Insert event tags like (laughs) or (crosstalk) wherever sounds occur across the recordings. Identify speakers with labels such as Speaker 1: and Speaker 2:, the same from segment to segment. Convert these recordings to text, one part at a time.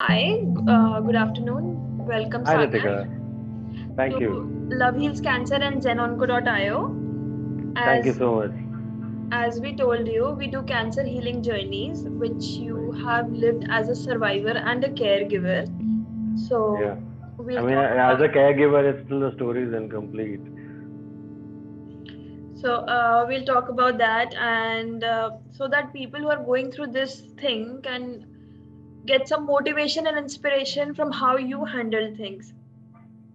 Speaker 1: Hi, uh, good afternoon. Welcome,
Speaker 2: Hi, Ritika. Thank
Speaker 1: to
Speaker 2: you.
Speaker 1: Love Heals Cancer and ZenOnco.io.
Speaker 2: Thank you
Speaker 1: As
Speaker 2: so much.
Speaker 1: as we told you, we do cancer healing journeys, which you have lived as a survivor and a caregiver. So
Speaker 2: Yeah. I
Speaker 1: we'll
Speaker 2: mean,
Speaker 1: talk
Speaker 2: as a caregiver, it's still the story is incomplete.
Speaker 1: so uh, we'll talk about that, and uh, so that people who are going through this thing can get some motivation and inspiration from how you handle things.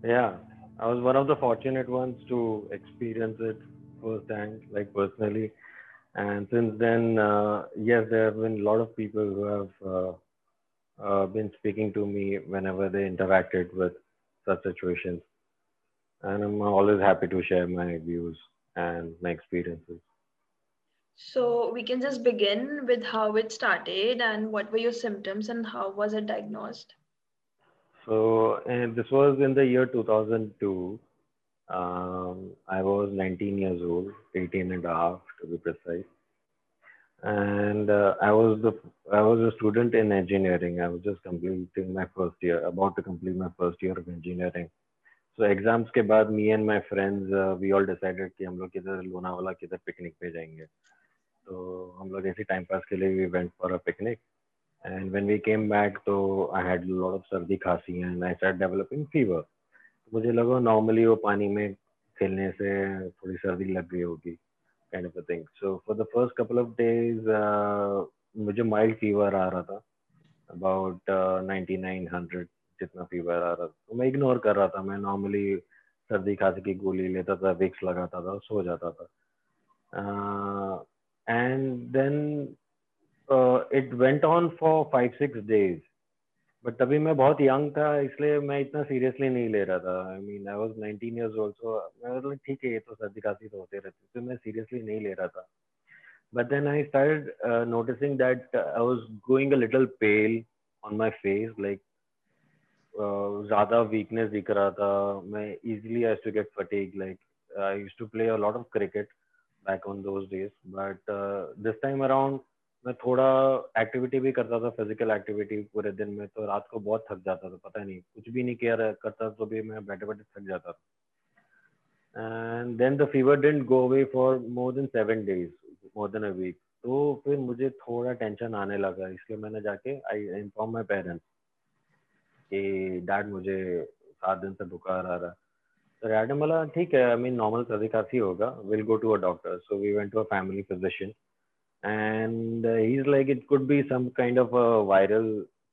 Speaker 2: Yeah. I was one of the fortunate ones to experience it firsthand, like personally. And since then, uh, yes, there have been a lot of people who have uh, uh, been speaking to me whenever they interacted with such situations. And I'm always happy to share my views and my experiences.
Speaker 1: So we can just begin with how it started and what were your symptoms and how was it diagnosed?
Speaker 2: So, and this was in the year 2002. Um, I was 19 years old, 18 and a half to be precise. And uh, I was the I was a student in engineering. I was just completing my first year, about to complete my first year of engineering. So exams के बाद me and my friends uh, we all decided कि हम लोग किधर लोनावाला किधर picnic पे जाएंगे तो हम लोग ऐसे टाइम पास के लिए we went for a picnic and when we came back तो आई हैड लॉट ऑफ़ सर्दी खांसी and I start developing fever मुझे लगा नॉर्मली वो पानी में खेलने से थोड़ी सर्दी लग गई होगी kind of a thing so for the first couple of days मुझे माइल्ड फीवर आ रहा था. अबाउट नाइनटी नाइन हंड्रेड जितना फीवर आ रहा था. तो मैं इग्नोर कर रहा था. मैं नॉर्मली सर्दी खांसी की गोली लेता था विक्स लगाता था सो जाता था. Uh, Uh, and then uh, it went on for five six days. But तभी मैं बहुत यंग था इसलिए मैं इतना सीरियसली नहीं ले रहा था I mean I was 19 years old so मैं मतलब ठीक है ये तो सर्दी खांसी तो होते रहती तो मैं सीरियसली नहीं ले रहा था but then I started noticing that I was going a little pail on my face like ज्यादा वीकनेस दिख रहा था मैं easily I to get fatigue like I used to play a lot of cricket Back on those days but this time around मैं थोड़ा activity भी करता था फ़िज़िकल एक्टिविटी पूरे दिन में तो रात को बहुत थक जाता था, पता नहीं। कुछ भी नहीं किया करता तो भी मैं बैठे बैठे थक जाता था। And then the fever didn't go away for more than seven days more than a week तो फिर मुझे थोड़ा टेंशन आने लगा, इसलिए मैंने जाके आई इन्फॉर्म माई पेरेंट्स कि डैड मुझे सात दिन से बुखार आ रहा है बोला ठीक है आई मीन नॉर्मल सर्दी खांसी होगा। Will go to a doctor so we went to a family physician and uh, he's like it could be some kind of a viral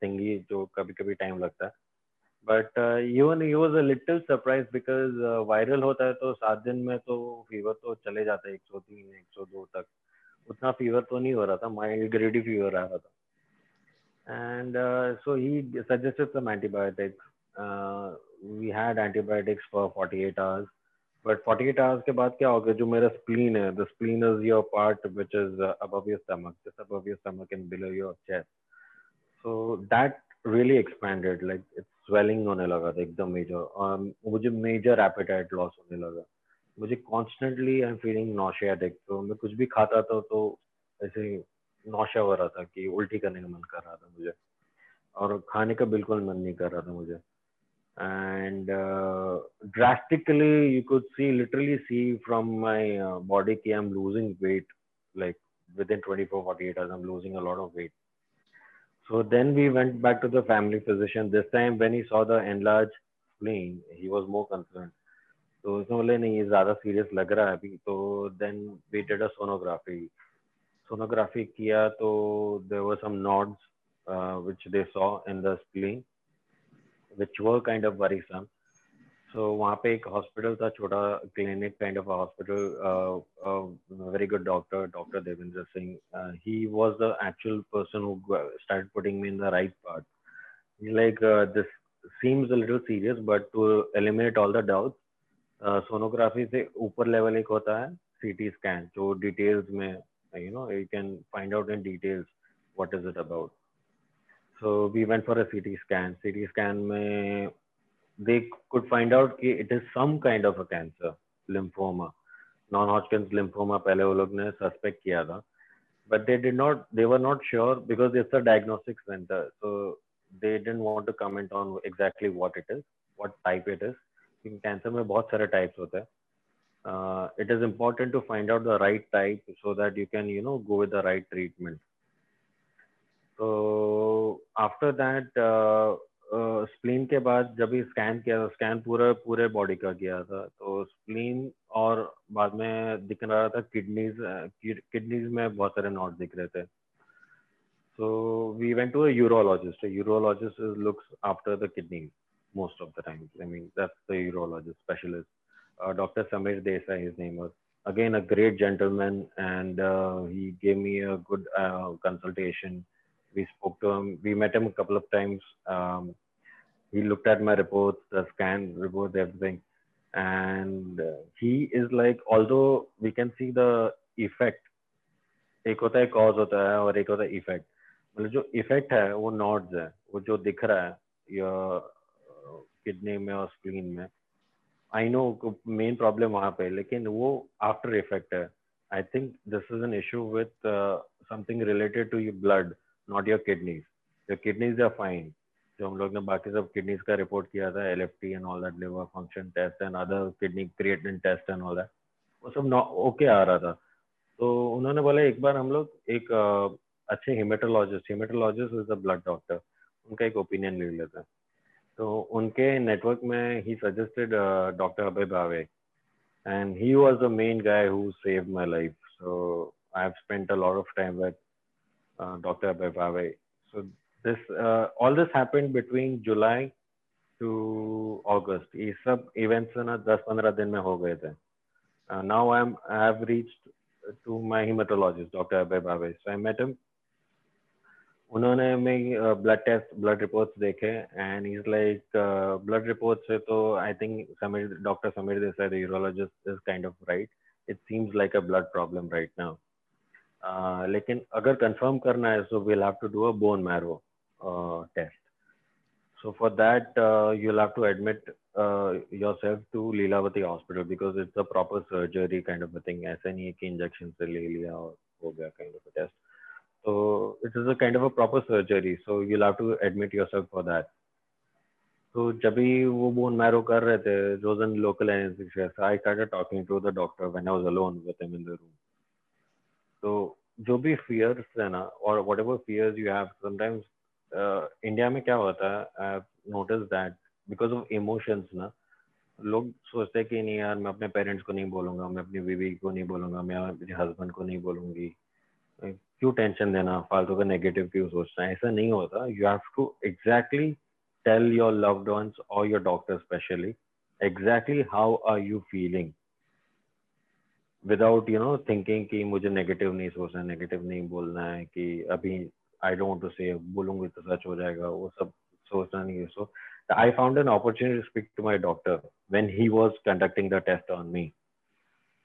Speaker 2: thingy जो कभी कभी टाइम लगता है। But even he was a little surprise because viral होता है तो सात दिन में तो फीवर तो चले जाता है 103 102 तक। उतना फीवर तो नहीं हो रहा था माइल्ड ग्रेडी फीवर आ रहा था। And so he suggested some antibiotics we had antibiotics for 48 hours but 48 hours के बाद क्या होगा जो मेरा spleen है spleen is your part which is uh, above your stomach just above your stomach and below your chest so that really expanded like it's swelling होने लगा था एकदम major um, मुझे major appetite loss होने लगा मुझे constantly I'm feeling nauseatic तो मैं कुछ भी खाता था तो ऐसे नौशा हो रहा था कि उल्टी करने का मन कर रहा था मुझे और खाने का बिल्कुल मन नहीं कर रहा था मुझे and uh, drastically you could see literally see from my uh, body ki i'm losing weight like within 24 48 hours i'm losing a lot of weight so then we went back to the family physician this time when he saw the enlarged spleen he was more concerned तो उसने बोले नहीं ये ज़्यादा serious लग रहा है अभी तो then we did a sonography sonography किया तो there were some nodes which they saw in the spleen which were kind of worrisome. So वहाँ पे एक हॉस्पिटल था छोटा clinic kind of hospital very good doctor Dr. Devendra Singh uh, he was the actual person who started putting me in the right part he's like uh, this seems a little serious but to eliminate all the doubts sonography से ऊपर level एक होता है CT scan जो details में you know you can find out in details what is it about so we went for a CT scan. CT scan में they could find out कि it is some kind of a cancer, lymphoma. Non-Hodgkin's lymphoma पहले वो लोग ने suspect किया था. But they did not, they were not sure because it's a diagnostic center. So they didn't want to comment on exactly what it is, what type it is. In cancer में बहुत सारे types होते हैं. Uh, it is important to find out the right type so that you can you know go with the right treatment. So after that spleen के बाद जब भी scan किया था स्कैन पूरे पूरे बॉडी का किया था तो स्प्लीन और बाद में दिख रहा था किडनीज किडनीज uh, में बहुत सारे नॉट दिख रहे थे। So we went to urologist urologist is looks after the kidney most of the time I mean that's the urologist specialist doctor Sameer Desai his name was again a great gentleman and he gave me a good consultation we spoke to him. We met him a couple of times. Um, he looked at my reports, the scan reports, everything. And uh, he is like, although we can see the effect, एक होता है cause होता है और एक होता है effect मतलब जो इफेक्ट है वो नॉड्स है वो जो दिख रहा है या किडनी में और स्प्लीन में आई नो मेन प्रॉब्लम वहाँ पे लेकिन वो आफ्टर इफेक्ट है I think this is an issue with something related to your blood not your kidneys your kidneys are fine जो हम लोग ने बाकी सब किडनीज का रिपोर्ट किया था L F T and all that liver function test and other kidney creatinine test and all that वो सब ओके आ रहा था। तो उन्होंने बोला, एक बार हम लोग एक अच्छे haematologist haematologist is a blood doctor उनका एक ओपिनियन ले लेते हैं। तो उनके नेटवर्क में he suggested doctor Abhay Bhave and he was the main guy who saved my life. So I've spent a lot of time with uh, Dr. Abhay So this uh, all this happened between July to August. ये सब events ना 10-15 दिन में हो गए थे. Uh, now I'm I have reached to my hematologist, Dr. Abhay Bhave. So I met him. उन्होंने मेरी ब्लड टेस्ट ब्लड रिपोर्ट्स देखे and is like blood report से तो I think Sameer doctor Sameer Desai the urologist is kind of right it seems like a blood problem right now लेकिन अगर confirm करना है so we'll have to do a bone marrow test so for that you have to admit yourself to Lilavati hospital because it's a proper surgery kind of thing ऐसा नहीं है कि injection से ले लिया और हो गया काइंड ऑफ़ टेस्ट तो it is a kind of a proper surgery so you have to admit yourself for that तो जब भी वो बोन मैरो कर रहे थे रोजन local anaesthesia I started talking to the doctor when I was alone with him in the room तो जो भी फियर्स है ना और whatever fears you have sometimes India में क्या होता है notice that because of emotions ना, लोग सोचते हैं कि नहीं यार, मैं अपने पेरेंट्स को नहीं बोलूँगा, मैं अपनी बीवी को नहीं बोलूँगा, मैं अपने हस्बैंड को नहीं बोलूँगी। क्यों टेंशन देना, फालतू का नेगेटिव क्यों सोचना? है ऐसा नहीं होता। You have to exactly tell your loved ones और your doctor specially exactly how are you feeling without you know thinking कि मुझे नेगेटिव नहीं सोचना नेगेटिव नहीं बोलना है कि अभी आई डोंट टू से बोलूँगी तो सच हो जाएगा, वो सब सोचना नहीं है। So I found an opportunity speak to my doctor when he was conducting the test on me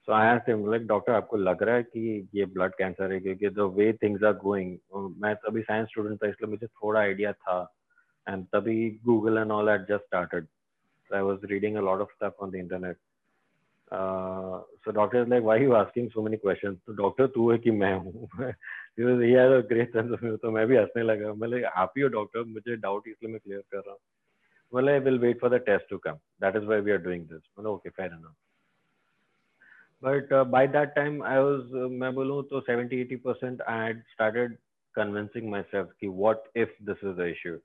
Speaker 2: so I asked him like doctor आपको लग रहा है कि ये ब्लड कैंसर है? क्योंकि the way things are going मैं तभी साइंस स्टूडेंट था, इसलिए मुझे थोड़ा आइडिया था। एंड तभी Google and all at just started I was reading a lot of stuff on the internet Uh, so doctor is like, why are you asking so many questions? तो doctor तू है कि मैं हूँ he has a great sense of humor तो मैं भी हंसने लगा मैं like आप ही हो डॉक्टर मुझे डाउट इसलिए मैं क्लियर कर रहा हूँ well I will wait for the test to come that is why we are doing this well okay fair enough but uh, by that time I was uh, मैं बोलूँ तो 70 80 percent I had started convincing myself कि what if this is the issue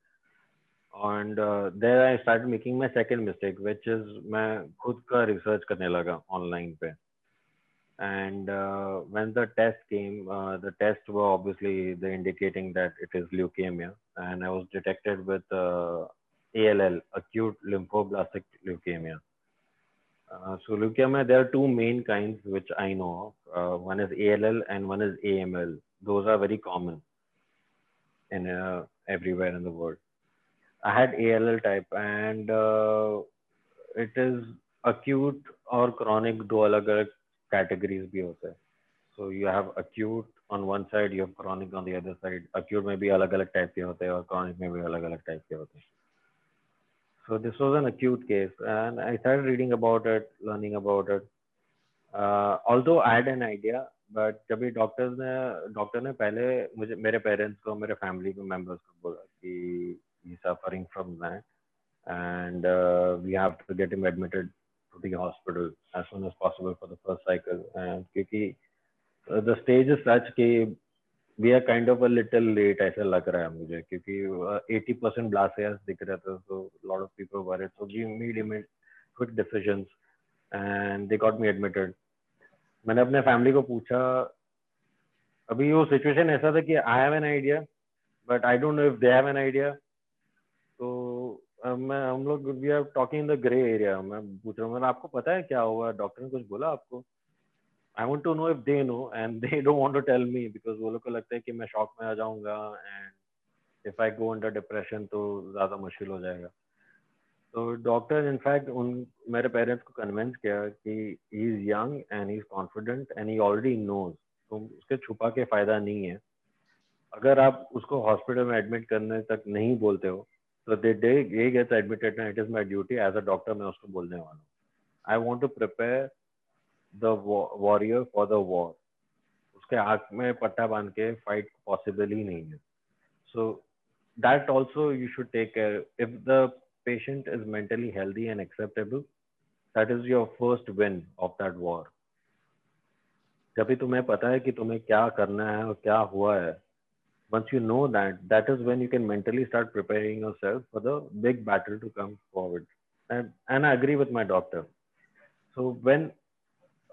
Speaker 2: and uh, there I started making my second mistake, which is मैं खुद का research करने लगा online पे. And uh, when the test came, uh, the tests were obviously they indicating that it is leukemia, and I was detected with uh, ALL, acute lymphoblastic leukemia. Uh, so leukemia, there are two main kinds which I know of. Uh, one is ALL and one is AML. Those are very common in uh, everywhere in the world. I had ALL type and uh, it is acute or chronic दो अलग अलग categories भी होते हैं so you have acute on one side you have chronic on the other side acute में भी अलग अलग type के होते हैं और chronic में भी अलग अलग type के होते हैं so this was an acute case and I started reading about it learning about it uh, although I had an idea but जब भी डॉक्टर्स ने डॉक्टर ने पहले मुझे मेरे पेरेंट्स को मेरे फैमिली के मेंबर्स को बोला कि he's suffering from that, and uh, we have to get him admitted to the hospital as soon as possible for the first cycle. And because uh, the stage is such that we are kind of a little late ऐसा लग रहा है मुझे क्योंकि 80% blast दिख रहा था so a lot of people were worried so we made quick decisions and they got me admitted मैंने अपने फैमिली को पूछा अभी वो सिचुएशन ऐसा था कि I have an idea but I don't know if they have an idea तो मैं, हम लोग we are talking in the grey area मैं पूछ रहा हूँ आपको पता है क्या हुआ? डॉक्टर ने कुछ बोला आपको? I want to know if they know and they don't want to tell me because वो लोग को लगता है कि मैं शॉक में आ जाऊँगा and if I go under depression तो ज़्यादा मुश्किल हो जाएगा। तो डॉक्टर इनफैक्ट उन, मेरे पेरेंट्स को कन्विंस किया कि he is young and he is confident and he already knows तो उसके छुपा के फ़ायदा नहीं है। अगर आप उसको हॉस्पिटल में एडमिट करने तक नहीं बोलते हो तो दे दे ये गेट्स एडमिटेड ना it is my duty as a doctor मैं उसको बोलने वाला हूँ। I want to prepare the warrior for the war उसके आँख में पट्टा बाँध के फाइट पॉसिबल ही नहीं है। So that also you should take care if the patient is mentally healthy and acceptable that is your first win of that war जब भी तुम्हें पता है कि तुम्हें क्या करना है और क्या हुआ है once you know that that is when you can mentally start preparing yourself for the big battle to come forward and and i agree with my doctor so when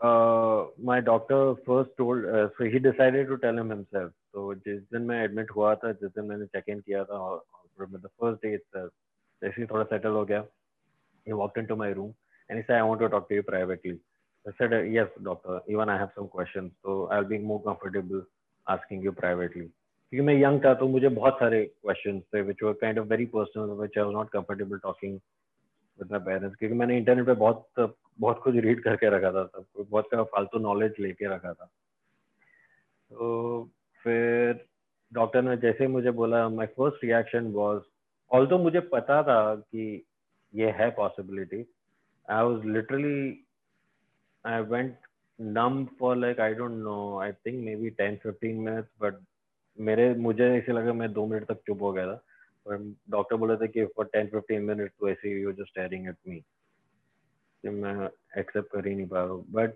Speaker 2: uh, my doctor first told uh, so he decided to tell him himself so जिस दिन मैं admit हुआ था जिस दिन मैंने check in किया था हॉस्पिटल में द फर्स्ट डे itself जैसे ही थोड़ा सेटल हो गया he walked into my room and he said, I want to talk to you privately. I said, yes, doctor, even I have some questions, so I'll be more comfortable asking you privately. क्योंकि मैं young था तो मुझे बहुत सारे question थे, which were kind of very personal, which I was not comfortable talking with my parents, क्योंकि मैंने इंटरनेट पे बहुत बहुत कुछ रीड करके रखा था, सब बहुत का फालतू नॉलेज लेके रखा था। तो फिर डॉक्टर ने जैसे मुझे बोला my first reaction was all मुझे पता था कि ये है possibility I was literally I went numb for like I don't know I think maybe ten fifteen minutes but मेरे, मुझे ऐसे लगा मैं दो मिनट तक चुप हो गया था। डॉक्टर बोले थे कि फॉर टेन फिफ्टीन मिनट तो ऐसे ही जस्ट स्टेयरिंग एट मी कि मैं एक्सेप्ट कर ही नहीं पा रहा but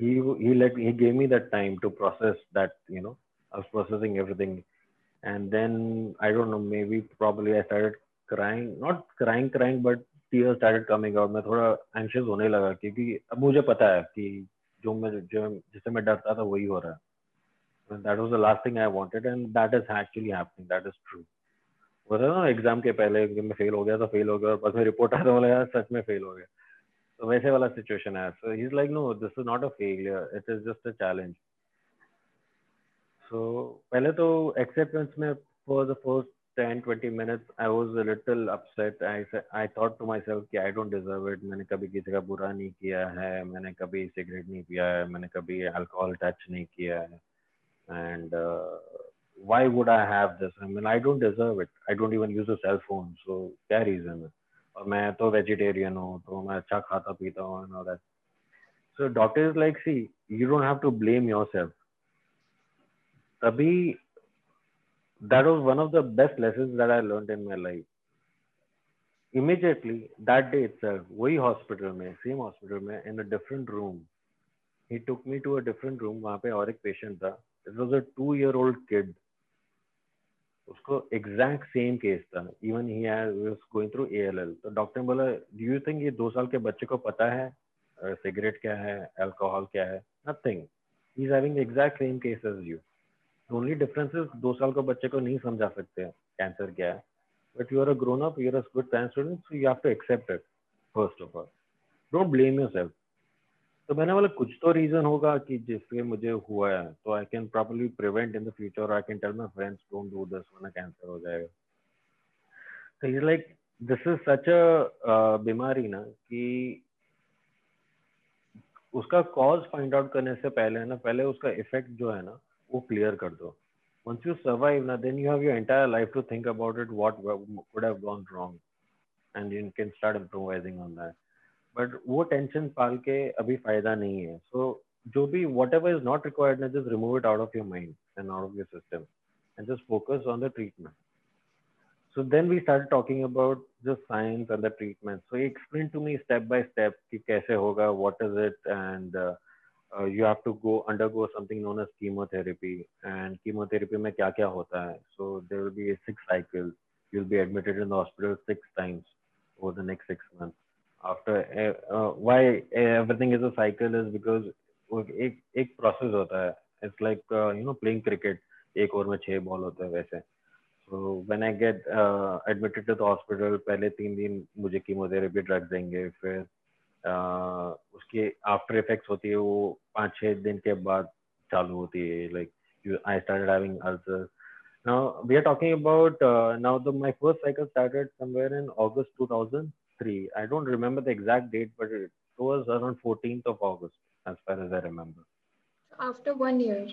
Speaker 2: he let he gave me that time to process that you know I processing everything and then I don't know maybe probably I started crying not crying crying but tear started coming out मैं थोड़ा anxious होने लगा, क्योंकि अब मुझे पता है कि जो मैं, जो, जिससे मैं डरता था, वही हो रहा है। and that was the last thing I wanted and that is actually happening that is true बता ना एग्जाम के पहले मैं फेल हो गया तो फेल हो गया और बस में रिपोर्ट आया तो बोला यार सच में फेल हो गया तो वैसे वाला सिचुएशन है सो ही is like no this is not a failure it is just a challenge So पहले तो acceptance में for the first 10 20 minutes I was a little upset. I I thought to myself कि I don't deserve it. मैंने कभी किसी का बुरा नहीं किया है मैंने कभी सिगरेट नहीं पिया है मैंने कभी अल्कोहल टच नहीं किया है and uh, why would I have this? I mean I don't deserve it. I don't even use a cell phone. So क्या reason है? और मैं तो vegetarian हूँ तो मैं अच्छा खाता पीता हूँ and all that. So doctor is like see you don't have to blame yourself. तभी that was one of the best lessons that I learned in my life. Immediately that day itself, वही hospital में, same hospital में, in a different room, he took me to a different room. वहाँ पे और एक patient था. It was a two-year-old kid. उसको exact same case था. Even he had, was going through ALL. तो डॉक्टर ने बोला, do you think ये दो साल के बच्चे को पता है सिगरेट क्या है, अल्कोहल क्या है? Nothing He's having the exact same case as you. Only difference is दो साल के बच्चे को नहीं समझा सकते कैंसर क्या है but you are a grown up you are a good science student so you have to accept it first of all don't blame yourself तो मैंने बोला, कुछ तो रीजन होगा कि जिससे मुझे हुआ है तो I can properly prevent in the future I can tell my friends don't do this वरना कैंसर हो जाएगा. तो ये like this is such a बीमारी ना कि उसका कॉज फाइंड आउट करने से पहले ना, पहले उसका इफ़ेक्ट जो है ना, वो क्लियर कर दो। Once you survive now then you have your entire life to think about it, what could have gone wrong, and you can start improvising on that. But वो टेंशन पाल के अभी फ़ायदा नहीं है। सो जो भी whatever is not required ना just remove it out of your mind and out of your system and just focus on the treatment so then we start talking about the science and the treatment so explain to me step by step कि कैसे होगा what is it and you have to go under go something known as chemotherapy and chemotherapy में क्या क्या होता है। So there will be six cycle you will be admitted in the hospital six times for the next six months after why everything is a cycle is because एक एक process होता है। It's like you know playing cricket एक over में छह ball होते हैं वैसे। So when I get admitted to the hospital पहले तीन दिन मुझे कीमोथेरेपी ड्रग देंगे फिर uh, उसके आफ्टर इफेक्ट्स होती है वो पाँच छः दिन के बाद चालू होती है। Like I started having ulcers now we are talking about now the my first cycle started somewhere in August 2000 2003. I don't remember the exact date, but it was around 14th of August, as far as I remember.
Speaker 1: After one year.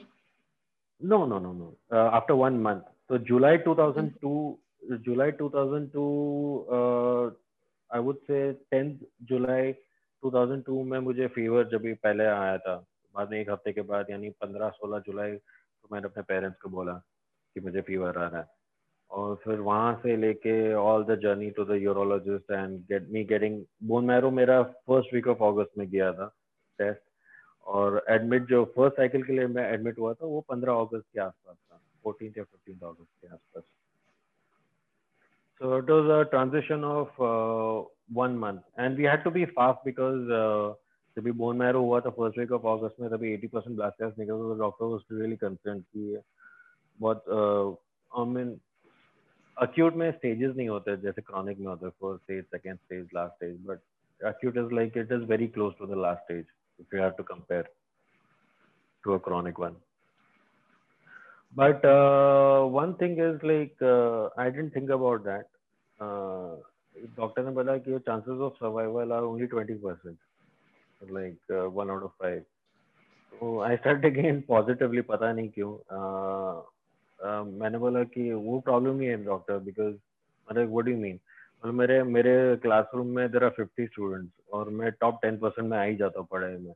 Speaker 2: No, no, no, no. Uh, after one month. So July 2002, July 2002, uh, I would say 10th July 2002 में मुझे fever जब भी पहले आया था बाद में एक हफ़्ते के बाद यानी 15-16 जुलाई तो मैंने अपने पेरेंट्स को बोला कि मुझे फीवर आ रहा है और फिर वहाँ से लेके all the journey to the urologist and get me getting bone marrow मेरा फ़र्स्ट वीक ऑफ़ अगस्त में गया था टेस्ट और एडमिट जो फ़र्स्ट साइकिल के लिए मैं एडमिट हुआ था वो 15 अगस्त के आसपास था 14th or 15th August के आसपास. So it was a transition of uh, one month. And we had to be fast because uh, जब भी बोन मैरो हुआ था फ़र्स्ट वीक ऑफ़ अगस्त में तभी 80 परसेंट ब्लास्ट निकल तो डॉक्टर वाज रियली कंसर्न कि बहुत आई मीन अक्यूट में स्टेजेस नहीं होते जैसे क्रॉनिक में होते first stage second stage last stage but acute is like it is very close to the last stage if you have to compare to a chronic one but uh, one thing is like uh, I didn't think about that. Uh, doctor ने बोला कि of survival are only 20 percent, like uh, one out of five. So I started again positively पता नहीं क्यों. Uh, मैंने बोला कि वो प्रॉब्लम ही है डॉक्टर बिकॉज़ मतलब वट यू मीन मतलब मेरे मेरे क्लासरूम में देर आर फिफ्टी स्टूडेंट्स और मैं टॉप टेन परसेंट में आ ही जाता हूँ पढ़ाई में।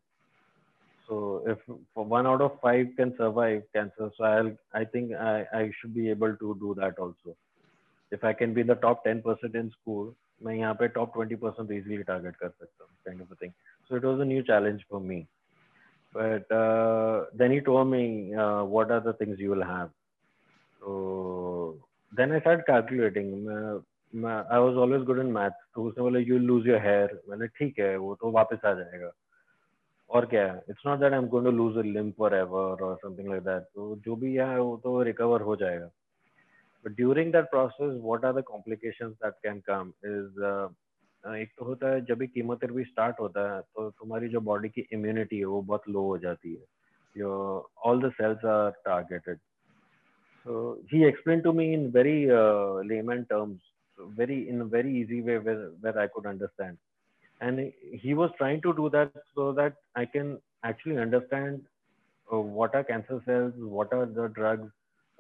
Speaker 2: So if one out of five can survive cancer so I I think I should be able to do that also if I can be the top ten percent in school मैं यहाँ पे top twenty percent easily target कर सकता हूँ kind of thing so it was a new challenge for me but then you told me what are the things you will have So, then I started calculating. I was always good in math. तो उसने बोला, you lose your hair. मैंने, ठीक है, वो तो वापस आ जाएगा. और क्या है it's not that I am going to lose a limb forever और समथिंग लाइक दैट तो जो भी है, वो तो रिकवर हो जाएगा but during that process what are the complications that can come is एक तो होता है, जब भी कीमोथेरेपी स्टार्ट होता है तो तुम्हारी जो बॉडी की इम्यूनिटी है, वो बहुत लो हो जाती है your, all the cells are targeted so he explained to me in very uh, layman terms very in a very easy way where, where i could understand and he was trying to do that so that i can actually understand uh, what are cancer cells what are the drugs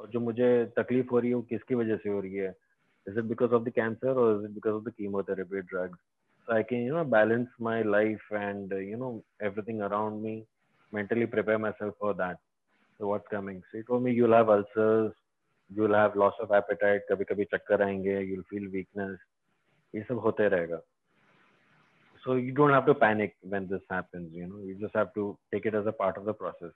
Speaker 2: और जो मुझे तकलीफ हो रही है वो किसकी वजह से हो रही है is it because of the cancer or is it because of the chemotherapy drugs so i can you know balance my life and uh, you know everything around me mentally prepare myself for that so what's coming so he told me you'll have ulcers you'll have loss of appetite कभी कभी चक्कर आएंगे you'll feel weakness ये सब होते रहेगा so you don't have to panic when this happens you know you just have to take it as a part of the process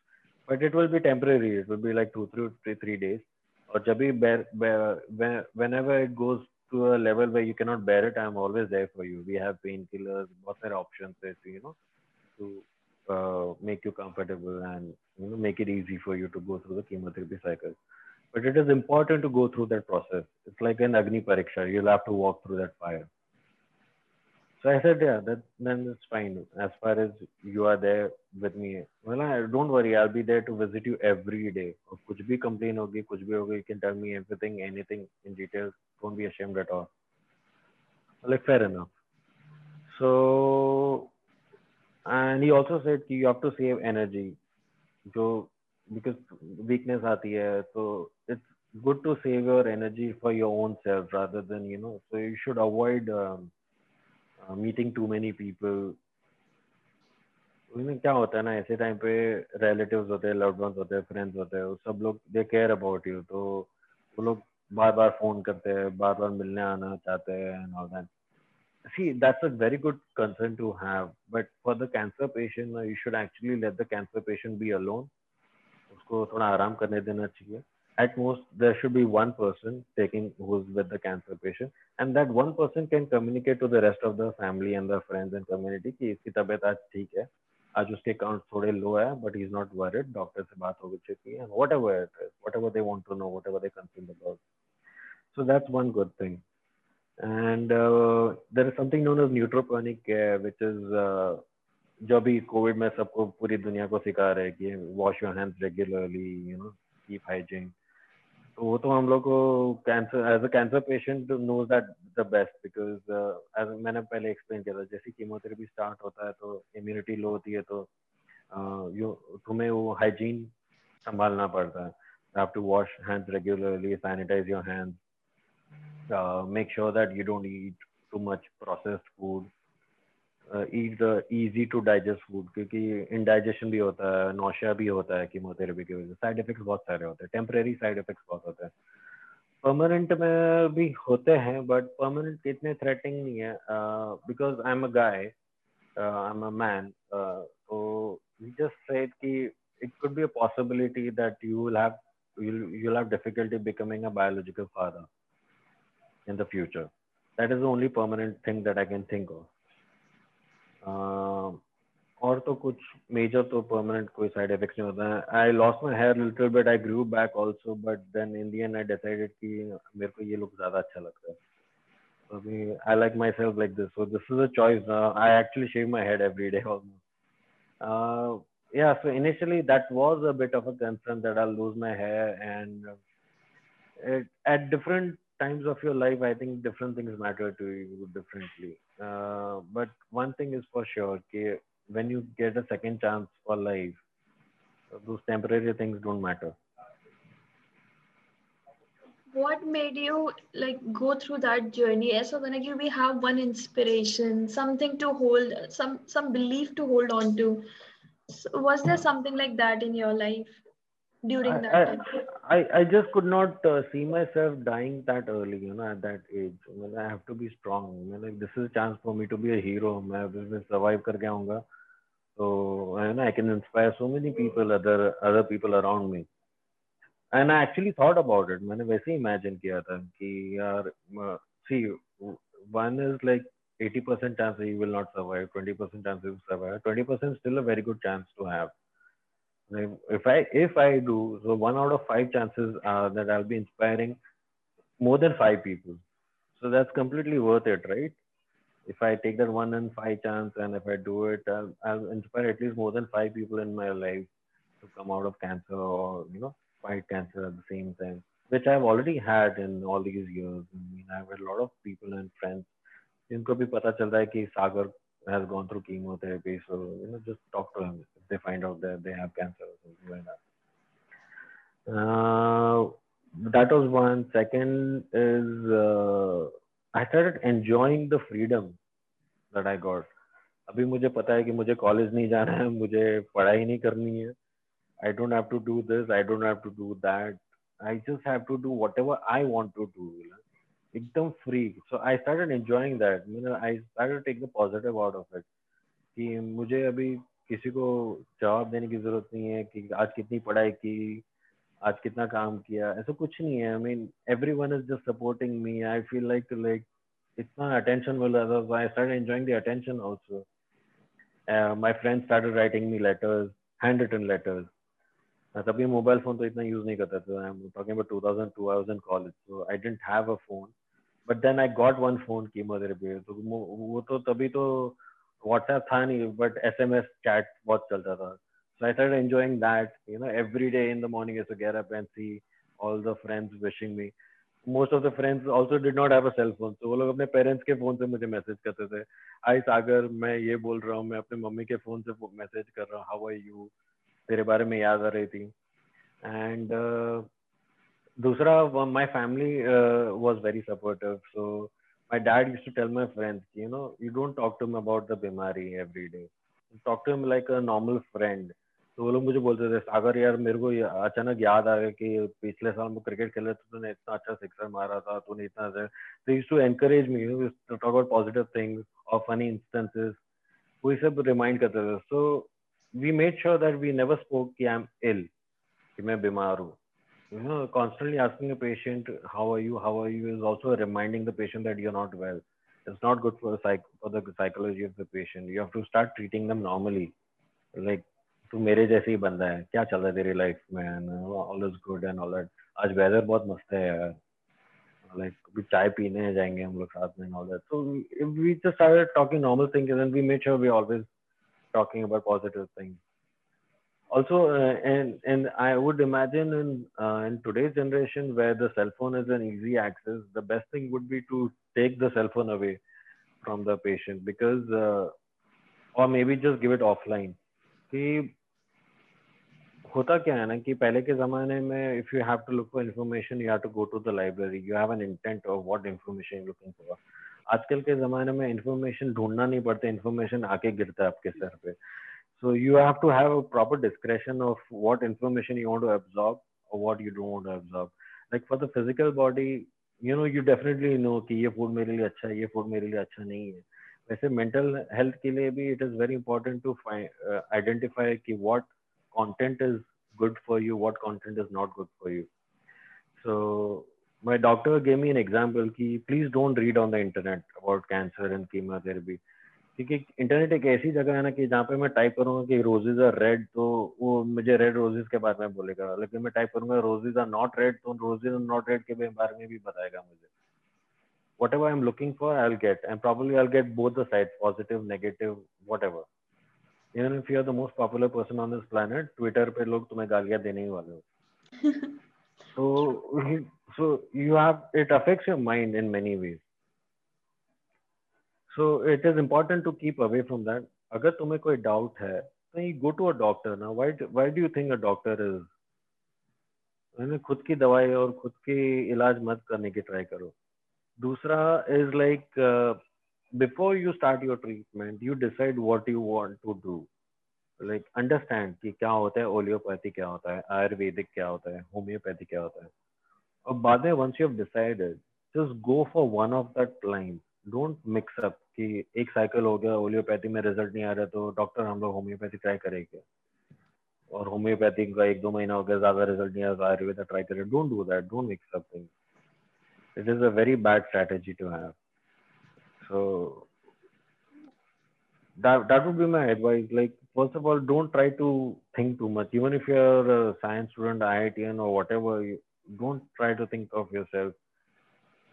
Speaker 2: but it will be temporary it will be like two three three days or jabi bear, bear, whenever it goes to a level where you cannot bear it i'm always there for you we have painkillers what are options there to you know to uh, make you comfortable and you know make it easy for you to go through the chemotherapy cycle. But it is important to go through that process. It's like an agni pariksha. You'll have to walk through that fire. So i said yeah that then it's fine. As far as you are there with me well I, don't worry. I'll be there to visit you every day. Or kuch bhi complain hogi kuch bhi you can tell me everything anything in detail don't be ashamed at all. Like fair enough. So and he also said you have to save energy. So, because weakness आती है, so it's good to save your energy for your own self rather than you know. So you should avoid. Um, uh, meeting too many people क्या होता है ना ऐसे time पे relatives होते हैं लव्ड वंस होते हैं फ्रेंड्स होते हैं सब लोग दे केयर अबाउट यू तो वो लोग बार बार फ़ोन करते हैं बार बार मिलने आना चाहते हैं and all that see that's a very good concern to have but for the cancer patient you should actually let the cancer patient be alone उसको थोड़ा आराम करने देना चाहिए at most there should be one person taking who's with the cancer patient and that one person can communicate to the rest of the family and the friends and community कि इसकी तबीयत आज ठीक है आज उसके काउंट थोड़े लो है but he's not worried doctor से बात हो चुकी है and whatever it is whatever they want to know whatever they concerned about so that's one good thing and uh, there is something known as neutropenic care which is uh, जो अभी Covid में सबको पूरी दुनिया को सिखा रहे हैं कि wash your hands regularly you know keep hygiene तो वो तो हम लोग को cancer as a cancer patient knows that the best because as मैंने पहले एक्सप्लेन किया था जैसे कीमोथेरेपी स्टार्ट होता है तो इम्यूनिटी लो होती है तो यू uh, तुम्हें वो हाइजीन संभालना पड़ता है you have to wash hands regularly sanitize your hands uh, make sure that you don't eat too much processed food. Eat the easy to digest food क्योंकि indigestion भी होता है नौशिया भी होता है कीमोथेरेपी की वजह से। साइड इफेक्ट्स बहुत सारे होते हैं। टेम्परेरी साइड इफेक्ट्स बहुत होते हैं। परमानेंट में भी होते हैं बट परमानेंट इतने थ्रेटिंग नहीं है। Because I am a guy I am a man तो जस्ट सेड कि it could be a possibility that you will have you'll, you'll have difficulty becoming a biological father in the future that is the only permanent thing that i can think of और तो कुछ major तो permanent कोई side effects नहीं होता है I lost my hair little bit I Guru back also but then in the and I decided कि मेरे को ये लुक ज़्यादा अच्छा लगता है अभी I like my self like this so this is a choice I actually shave my head every day almost yeah so initially that was a bit of a concern that i'll lose my hair and it, at different times of your life, I think different things matter to you differently. Uh, but one thing is for sure, okay, when you get a second chance for life, those temporary things don't matter.
Speaker 1: What made you like go through that journey? So when like, we have one inspiration, something to hold, some some belief to hold on to. So was there something like that in your life? during that
Speaker 2: I,
Speaker 1: time?
Speaker 2: I, I just could not uh, see myself dying that early, you know, at that age. I, mean, I have to be strong. I mean, like, this is a chance for me to be a hero. मैं business survive करके आऊँगा. So, you know, I can inspire so many people, other other people around me. And I actually thought about it. मैंने वैसे imagine किया था कि यार, see, one is like 80% chance you will not survive, 20% chance you will survive. 20% still a very good chance to have if I if I do so, one out of five chances are that I'll be inspiring more than five people. So that's completely worth it, right? If I take that one in five chance and if I do it, I'll, I'll inspire at least more than five people in my life to come out of cancer or you know fight cancer at the same time, which I've already had in all these years. I mean, I've had a lot of people and friends जिनको भी पता चल रहा है कि सागर has gone through chemotherapy. So, you know, just talk to them if they find out that they have cancer or something like that. Uh, that was one. Second is uh, I started enjoying the freedom that I got. अभी मुझे पता है कि मुझे college नहीं जाना है मुझे पढ़ाई नहीं करनी है आई don't have to do this I don't have to do that I just have to do what ever I want to do एकदम free so I started enjoying that mean I started take the positive out of it कि मुझे अभी किसी को जवाब देने की ज़रूरत नहीं है कि आज कितनी पढ़ाई की, आज कितना काम किया, ऐसा कुछ नहीं है. I mean every one is just supporting me I feel like like इतना अटेंशन मिल रहा था I start enjoying the attention also my friend started writing me letters hand written letters तभी मोबाइल फ़ोन तो इतना यूज़ नहीं करता था. I am talking about 2002 I was in college so I didn't have a phone but then I got one phone की mother पे तो वो तो तभी तो व्हाट्सएप था नहीं but S M S chat बहुत चलता था। So I start enjoying that you know every day in the morning as get up and see all the friends wishing me most of the friends also did not have a cell phone तो वो लोग अपने parents के phone से मुझे message करते थे। आई सागर मैं ये बोल रहा हूँ मैं अपने मम्मी के फ़ोन से मैसेज कर रहा हूँ हाउ आई यू तेरे बारे में याद आ रही थी। एंड uh, दूसरा my family was very supportive so dad used to tell my friends, you know, you don't talk to him about the bimari every day. You talk to him like a normal friend. तो वो लोग मुझे बोलते थे सागर यार मेरे को अचानक याद आ गया कि पिछले साल में क्रिकेट खेले तो तूने इतना अच्छा सिक्सर मारा था तूने इतना they used to encourage me you talk about positive things और फनी इंस्टेंसेस वो सब रिमाइंड करते थे so we made sure that we never spoke कि आई एम इल कि मैं बीमार हूँ you know constantly asking a patient how are you how are you is also reminding the patient that you're not well it's not good for the psych for the psychology of the patient you have to start treating them normally like तू मेरे जैसे ही बंदा है क्या चल रहा है तेरी लाइफ में all is good and all that आज वेदर बहुत मस्त है यार लाइक अभी चाय पीने जाएंगे हम लोग साथ में all that so we just started talking normal things and we made sure we always talking about positive things also uh, and and i would imagine in uh, in today's generation where the cell phone is an easy access the best thing would be to take the cell phone away from the patient because uh, or maybe just give it offline कि होता क्या है ना कि पहले के जमाने में if you have to look for information you have to go to the library you have an intent of what information looking for आजकल के जमाने में इन्फॉर्मेशन ढूंढना नहीं पड़ता इन्फॉर्मेशन आके गिरता है आपके सर पे सो you have to have a proper discretion of what information you want to absorb और what you don't want to absorb like for the physical body you know you definitely no कि ये food मेरे लिए अच्छा है ये food मेरे लिए अच्छा नहीं है वैसे मेंटल हेल्थ के लिए भी it is very important to identify कि what content is good for you, what content is not good for you. So my doctor gave me an example कि please don't read on the internet about cancer and chemotherapy. क्योंकि internet एक ऐसी जगह है ना कि जहाँ पे मैं टाइप करूँगा कि रोजेज आर रेड तो वो मुझे रेड रोजेज के बारे में बोलेगा। लेकिन मैं टाइप करूँगा रोजेज आर नॉट रेड तो रोजेज आर नॉट रेड के बारे में भी बताएगा मुझे। Whatever I'm looking for, I'll get, and probably I'll get both the sides, positive, negative, whatever. Even if you are the most popular person on this planet Twitter पे लोग तुम्हें गालियाँ देने ही वाले हो। (laughs) तो so you have it affects your mind in many ways so it is important to keep away from that अगर तुम्हें कोई डाउट है तो you go to a doctor ना why why do you think a doctor is मैंने खुद की दवाई और खुद के इलाज मत करने की ट्राई करो। दूसरा is like before you start your treatment you decide what you want to do like understand कि क्या होता है ओलियोपैथी क्या होता है, आयुर्वेदिक क्या होता है होम्योपैथी क्या होता है। और बाद में once you have decided just go for one of that line don't mix up कि एक साइकिल हो गया होम्योपैथी में रिज़ल्ट नहीं आ रहा तो डॉक्टर हम लोग होम्योपैथी ट्राई करेंगे। और होम्योपैथी का एक दो महीना हो गया, ज़्यादा रिज़ल्ट नहीं आया आयुर्वेद ट्राई करें। Don't do that don't mix up thing it is a very bad strategy to have so that would be my advice like first of all don't try to think too much even if you are science student I I T and और whatever don't try to think of yourself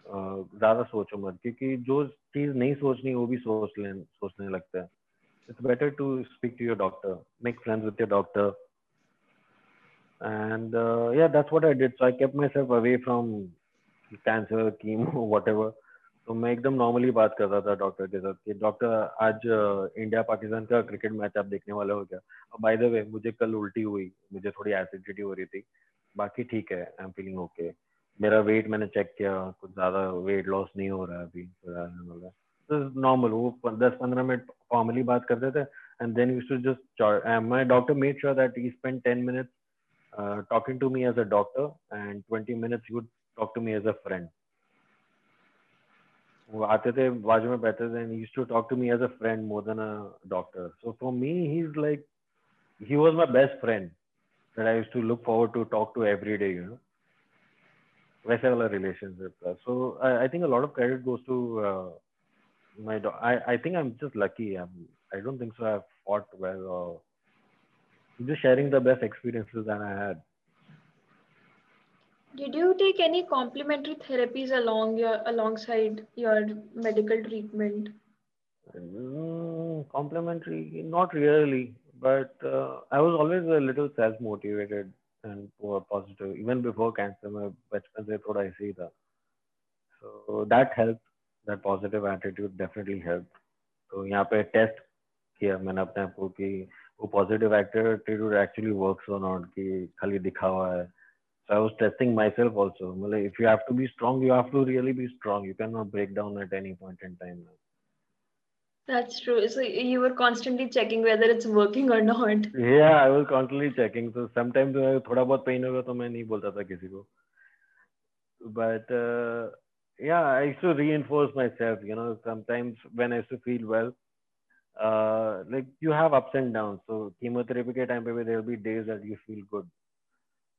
Speaker 2: ज़्यादा सोचो मत क्योंकि जो चीज़ नहीं सोचनी वो भी सोच ले सोचने लगता है। It's better to speak to your doctor make friends with your doctor. And uh, yeah that's what i did. So i kept myself away from cancer chemo (laughs) whatever. तो मैं एकदम नॉर्मली बात कर रहा था डॉक्टर के साथ कि डॉक्टर आज इंडिया पाकिस्तान का क्रिकेट मैच आप देखने वाले हो क्या? और बाय द वे मुझे कल उल्टी हुई मुझे थोड़ी एसिडिटी हो रही थी। बाकी ठीक है आई एम फीलिंग ओके मेरा वेट मैंने चेक किया, कुछ ज़्यादा वेट लॉस नहीं हो रहा अभी तो नॉर्मल वो दस पंद्रह मिनट फॉर्मली बात करते थे and then used to just my doctor made sure that he spend ten minutes talking to me as a doctor and twenty minutes you talk to me as a friend वो आते थे, बाजू में बैठते थे used to talk to me as a friend more than a doctor so for me he is like he was my best friend that I used to look forward to talk to every day you know Vaisala relationship. So I, think a lot of credit goes to uh, my. Do- I I think I'm just lucky. I'm. I don't think so. I fought well just sharing the best experiences that I had.
Speaker 1: Did you take any complementary therapies along your alongside your medical treatment?
Speaker 2: Mm, complementary, not really. But uh, I was always a little self-motivated positive even before cancer में बचपन से थोड़ा ऐसे ही था so that help that positive attitude definitely help तो यहाँ पे टेस्ट किया मैंने अपने आप को कि वो पॉजिटिव एटीट्यूड एक्चुअली वर्क और नॉट कि खाली दिखा हुआ है। So I was testing myself also मतलब if you have to be strong you have to really be strong you can not break down at any point in time
Speaker 1: That's true. So you were constantly checking whether it's working or not.
Speaker 2: Yeah, I was constantly checking. So sometimes थोड़ा बहुत pain होगा तो मैं नहीं बोलता था किसी को. But uh, yeah, I used to reinforce myself. You know, sometimes when I used to feel well, uh, like you have ups and downs. So chemotherapy के time पे there will be days that you feel good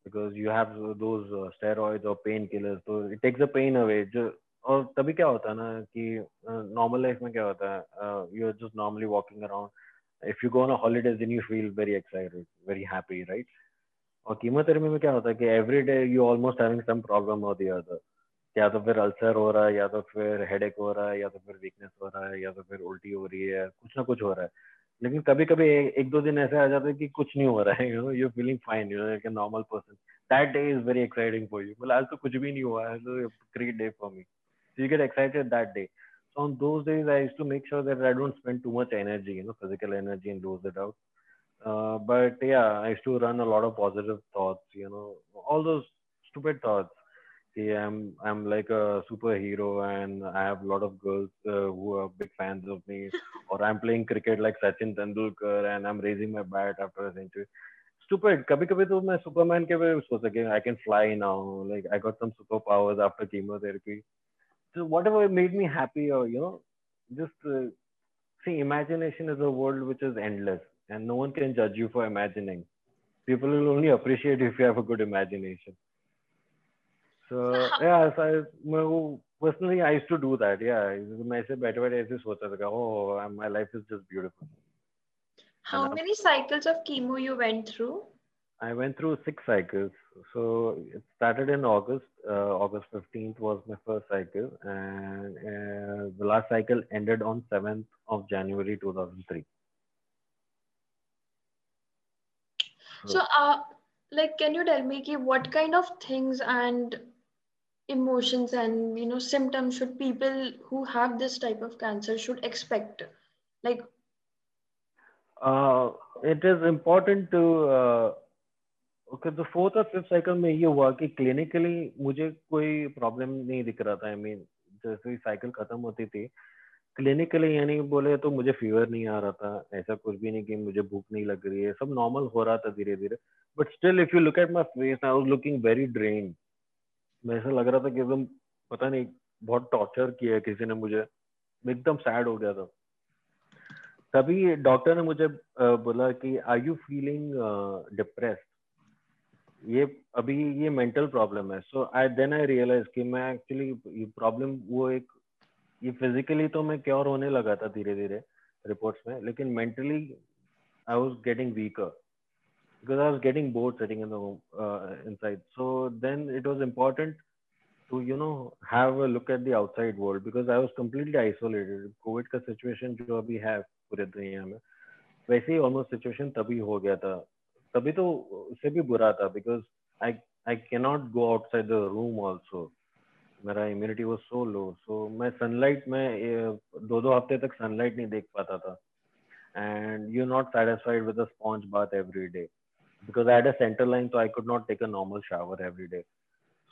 Speaker 2: because you have those uh, steroids or painkillers. So it takes the pain away. जो और तभी क्या होता है ना कि नॉर्मल लाइफ में क्या होता है you are just normally walking around if you go on holidays then you feel very excited very happy right और कीमोथेरेपी में क्या होता है कि every day you almost having some problem और दी अदर या तो फिर अल्सर हो रहा है, या तो फिर हेडेक हो रहा है, या तो फिर वीकनेस हो रहा है, या तो फिर उल्टी हो रही है, कुछ ना कुछ हो रहा है। लेकिन कभी कभी एक दो दिन ऐसे आ जाते हैं कि कुछ नहीं हो रहा है you know you feeling fine you know normal person that day is very exciting for you मतलब आज तो कुछ भी नहीं हुआ है तो great day for me So you get excited that day. So on those days, I used to make sure that I don't spend too much energy, you know, physical energy and dose it out. Uh, but yeah, I used to run a lot of positive thoughts, you know, all those stupid thoughts. Yeah, I'm I'm like a superhero and I have a lot of girls uh, who are big fans of me, (laughs) or I'm playing cricket like Sachin Tendulkar and I'm raising my bat after a century. Stupid. कभी कभी तो मैं Superman के भी सोच सके I can fly now. Like I got some superpowers after chemotherapy so whatever made me happy or you know just uh, see imagination is a world which is endless and no one can judge you for imagining people will only appreciate if you have a good imagination so yeah so I, personally i used to do that yeah मैं ऐसे बैठे बैठे ऐसे सोचता था oh my life is just beautiful
Speaker 1: how many cycles of chemo you went through
Speaker 2: I went through six cycles. So it started in August. Uh, August 15th was my first cycle, and uh, the last cycle ended on 7th of January 2003.
Speaker 1: So, uh, like, can you tell me ki, what kind of things and emotions and you know symptoms should people who have this type of cancer should expect? Like,
Speaker 2: uh, it is important to uh, okay तो fourth और fifth cycle में ये हुआ कि clinically मुझे कोई problem नहीं दिख रहा था आई मीन जैसे ही साइकिल खत्म होती थी क्लिनिकली यानी बोले तो मुझे फीवर नहीं आ रहा था, ऐसा कुछ भी नहीं कि मुझे भूख नहीं लग रही है, सब नॉर्मल हो रहा था धीरे धीरे but still if you look at my face I was looking very drain मैं ऐसा लग रहा था कि एकदम, पता नहीं, बहुत टॉर्चर किया किसी ने मुझे। एकदम सैड हो गया था। तभी डॉक्टर ने मुझे बोला कि आर यू फीलिंग डिप्रेस्ड ये अभी ये मेंटल प्रॉब्लम है। So I then I realise कि मैं एक्चुअली ये प्रॉब्लम वो एक, ये फिजिकली तो मैं क्योर होने लगा था धीरे धीरे रिपोर्ट्स में, लेकिन mentally I was getting weaker because I was getting bored sitting in inside so then it was important to you know have a look at the outside world because I was completely isolated covid का situation जो अभी है पूरे दुनिया में, वैसे ही almost situation तभी हो गया था। तभी तो उससे भी बुरा था because I I cannot go outside the room also मेरा इम्यूनिटी वो सो लो सो मैं सनलाइट में दो दो हफ्ते तक सनलाइट नहीं देख पाता था and you not satisfied with sponge bath every day because I had a center line, so I could not take a normal shower every day.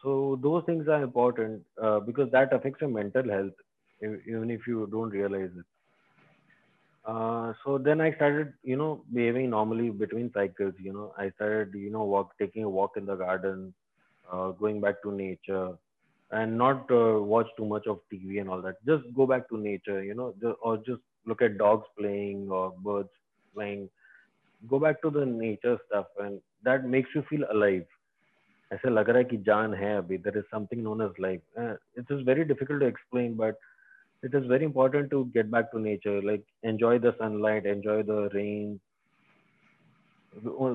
Speaker 2: So those things are important uh, because that affects your mental health, even if you don't realize it. Uh, so then I started, you know, behaving normally between cycles. You know, I started, you know, walk, taking a walk in the garden, uh, going back to nature, and not uh, watch too much of TV and all that. Just go back to nature, you know, just, or just look at dogs playing or birds playing. Go back to the nature stuff, and that makes you feel alive. ऐसे लग रहा है कि जान है अभी there is something known as life. Uh, it is very difficult to explain, but it is very important to get back to nature like enjoy the sunlight enjoy the rain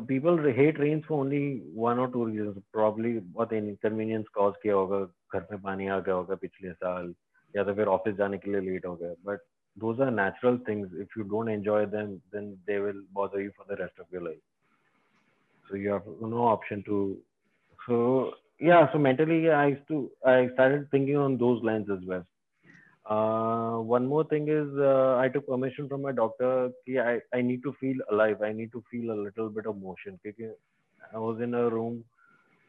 Speaker 2: people hate rains for only one or two reasons probably बहुत inconvenience cause किया होगा घर में पानी आ गया होगा पिछले साल या तो फिर ऑफिस जाने के लिए लेट हो गया but those are natural things if you don't enjoy them then they will bother you for the rest of your life so you have no option to so yeah so mentally i used to i started thinking on those lines as well uh, one more thing is uh, I took permission from my doctor कि I, I need to feel alive. I need to feel a little bit of motion. Because I was in a room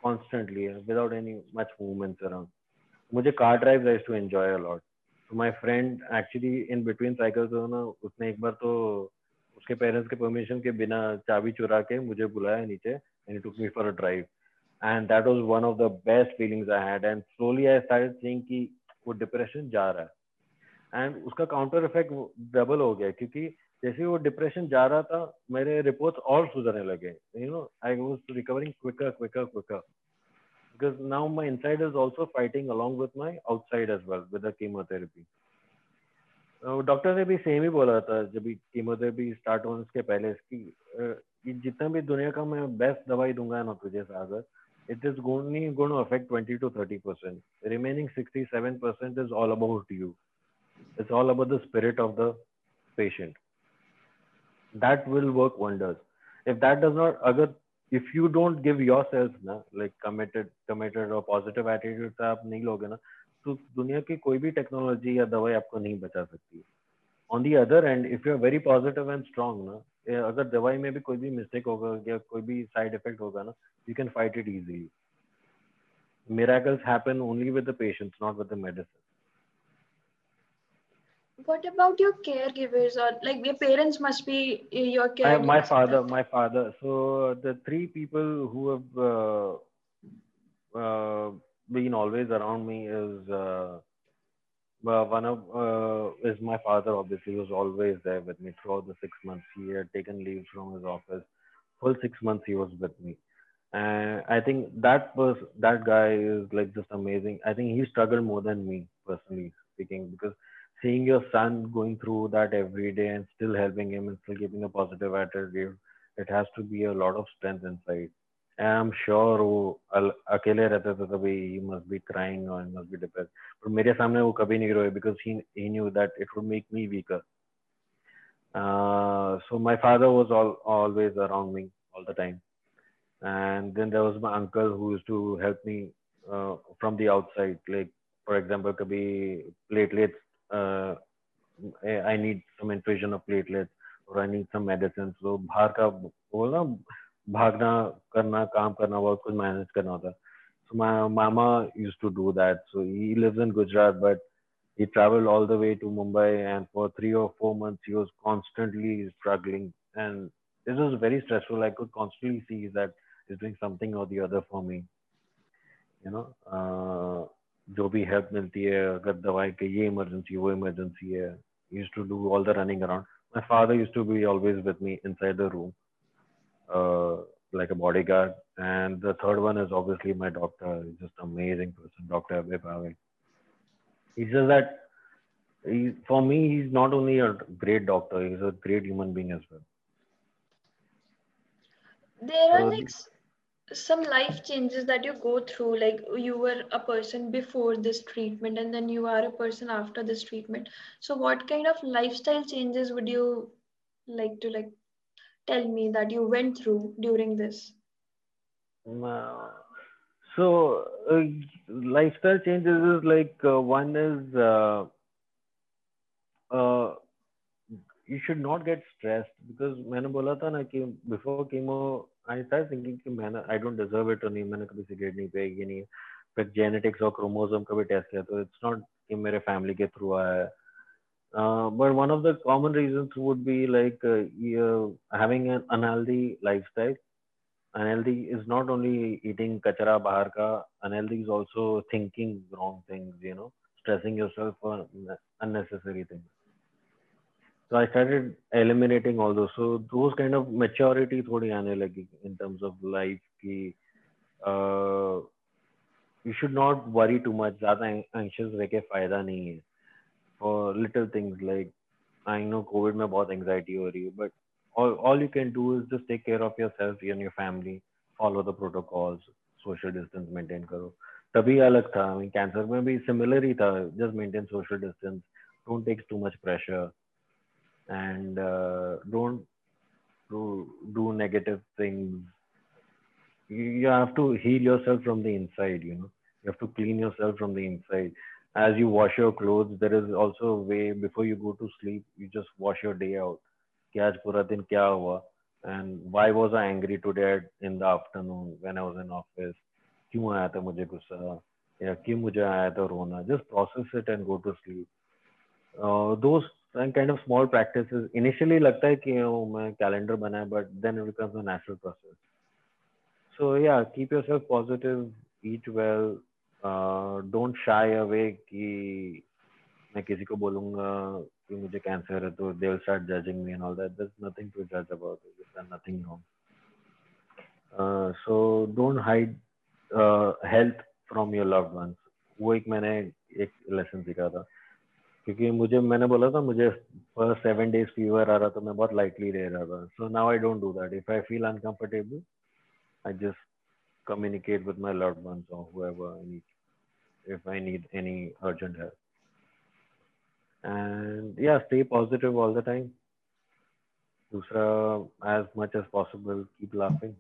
Speaker 2: constantly without any much movements around. मुझे car drives I used to enjoy a lot. तो my friend actually in between cycles ना उसने एक बार तो उसके parents के permission के बिना चाबी चुरा के मुझे बुलाया नीचे and took me for a drive and that was one of the best feelings I had and slowly I started seeing कि वो डिप्रेशन जा रहा है एंड उसका काउंटर इफ़ेक्ट डबल हो गया क्योंकि जैसे वो डिप्रेशन जा रहा था, मेरे रिपोर्ट और सुधरने लगे। You know I was recovering quicker quicker quicker because now my inside is also fighting along with my outside as well with chemotherapy doctor ने भी सेम ही बोला था, जब कीमोथेरेपी स्टार्ट होने के पहले इसकी uh, कि जितना भी दुनिया का मैं बेस्ट दवाई दूँगा ना तुझे, Sagar it is gonna gonna affect twenty to thirty percent remaining sixty seven percent is all about you It's all about the spirit of the patient. That will work wonders. If that does not, agar, if you don't give yourself na, like committed, committed or positive attitude से आप नहीं लोगे ना तो दुनिया की कोई भी टेक्नोलॉजी या दवाई आपको नहीं बचा सकती on the other end if you are very positive and strong ना अगर दवाई में भी कोई भी मिस्टेक होगा या कोई भी साइड इफेक्ट होगा ना you can fight it easily miracles happen only with the patients not with the medicine
Speaker 1: what about your caregivers or like your parents must be your caregivers
Speaker 2: my father my father so the three people who have uh, uh, been always around me is uh, one of uh, is my father. Obviously, he was always there with me throughout the six months. He had taken leave from his office. Full six months he was with me, and I think that was that guy is like just amazing. I think he struggled more than me personally speaking because seeing your son going through that every day and still helping him and still keeping a positive attitude, it has to be a lot of strength inside. I am sure वो अकेले रहते थे तभी he must be crying और must be depress पर मेरे सामने वो कभी नहीं रोए because he he knew that it would make me weaker so my father was all, always around me all the time and then there was my uncle who used to help me uh, from the outside like for example kabhi platelets uh, I need some infusion of platelets or I need some medicine so bahar ka वो ना भागना करना काम करना बहुत कुछ manage करना होता so my mama used to do that so he lives in gujarat but he traveled all the way to mumbai and for three or four months he was constantly struggling and this was very stressful i could constantly see that he's doing something or the other for me you know uh, जो भी help मिलती है अगर दवाई के ये emergency वो emergency है used to do all the running around my father used to be always with me inside the room uh, like a bodyguard. And the third one is obviously my doctor. He's just amazing person, Dr. Abhay Pave. He's just that he, for me, he's not only a great doctor, he's a great human being as well.
Speaker 1: There are like some life changes that you go through like you were a person before this treatment and then you are a person after this treatment so what kind of lifestyle changes would you like to like tell me that you went through during this?
Speaker 2: so uh, lifestyle changes is like uh, one is uh, uh, you should not get stressed because मैंने बोला था ना कि before chemo I started thinking कि मैंने I don't deserve it और नहीं मैंने कभी सिगरेट नहीं पिया ये नहीं फिर जेनेटिक्स और क्रोमोसोम का भी टेस्ट किया तो इट्स नॉट कि मेरे फैमिली के थ्रू आया है uh, but one of the common reasons would be like uh, having an unhealthy lifestyle. Unhealthy is not only eating kachara bahar ka, unhealthy is also thinking wrong things, you know, stressing yourself for unnecessary things. So I started eliminating all those. So those kind of maturity थोड़ी आने लगी in terms of life की uh, you should not worry too much. ज़्यादा anxious के फ़ायदा नहीं है. for little things like I know COVID में बहुत anxiety हो रही है but all all you can do is just take care of yourself and your family follow the protocols social distance maintain करो तभी अलग था I mean cancer में भी similar ही था just maintain social distance don't take too much pressure and uh, don't do do negative things you, you have to heal yourself from the inside you know you have to clean yourself from the inside as you wash your clothes, there is also a way before you go to sleep, you just wash your day out. कि आज पूरा दिन क्या हुआ and why was I angry today in the afternoon when I was in office? क्यों आया था मुझे गुस्सा या क्यों मुझे आया था रोना? Just process it and go to sleep. uh, kind of small practices initially लगता है कि ओ मैं कैलेंडर बनाया but then it becomes a natural process so yeah keep yourself positive eat well don't shy away कि मैं किसी को बोलूँगा कि मुझे कैंसर है तो they will start judging me and all that there is nothing to जज about it there is nothing wrong so don't hide health from your loved ones वो एक मैंने एक लेसन सीखा था। क्योंकि मुझे, मैंने बोला था, मुझे फ़र्स्ट सेवन डेज़ फीवर आ रहा था, मैं बहुत लाइटली रह रहा था। So now I don't do that if I feel uncomfortable I just communicate with my loved ones और however if I need any urgent help and yeah stay positive all the time दूसरा as much as possible keep laughing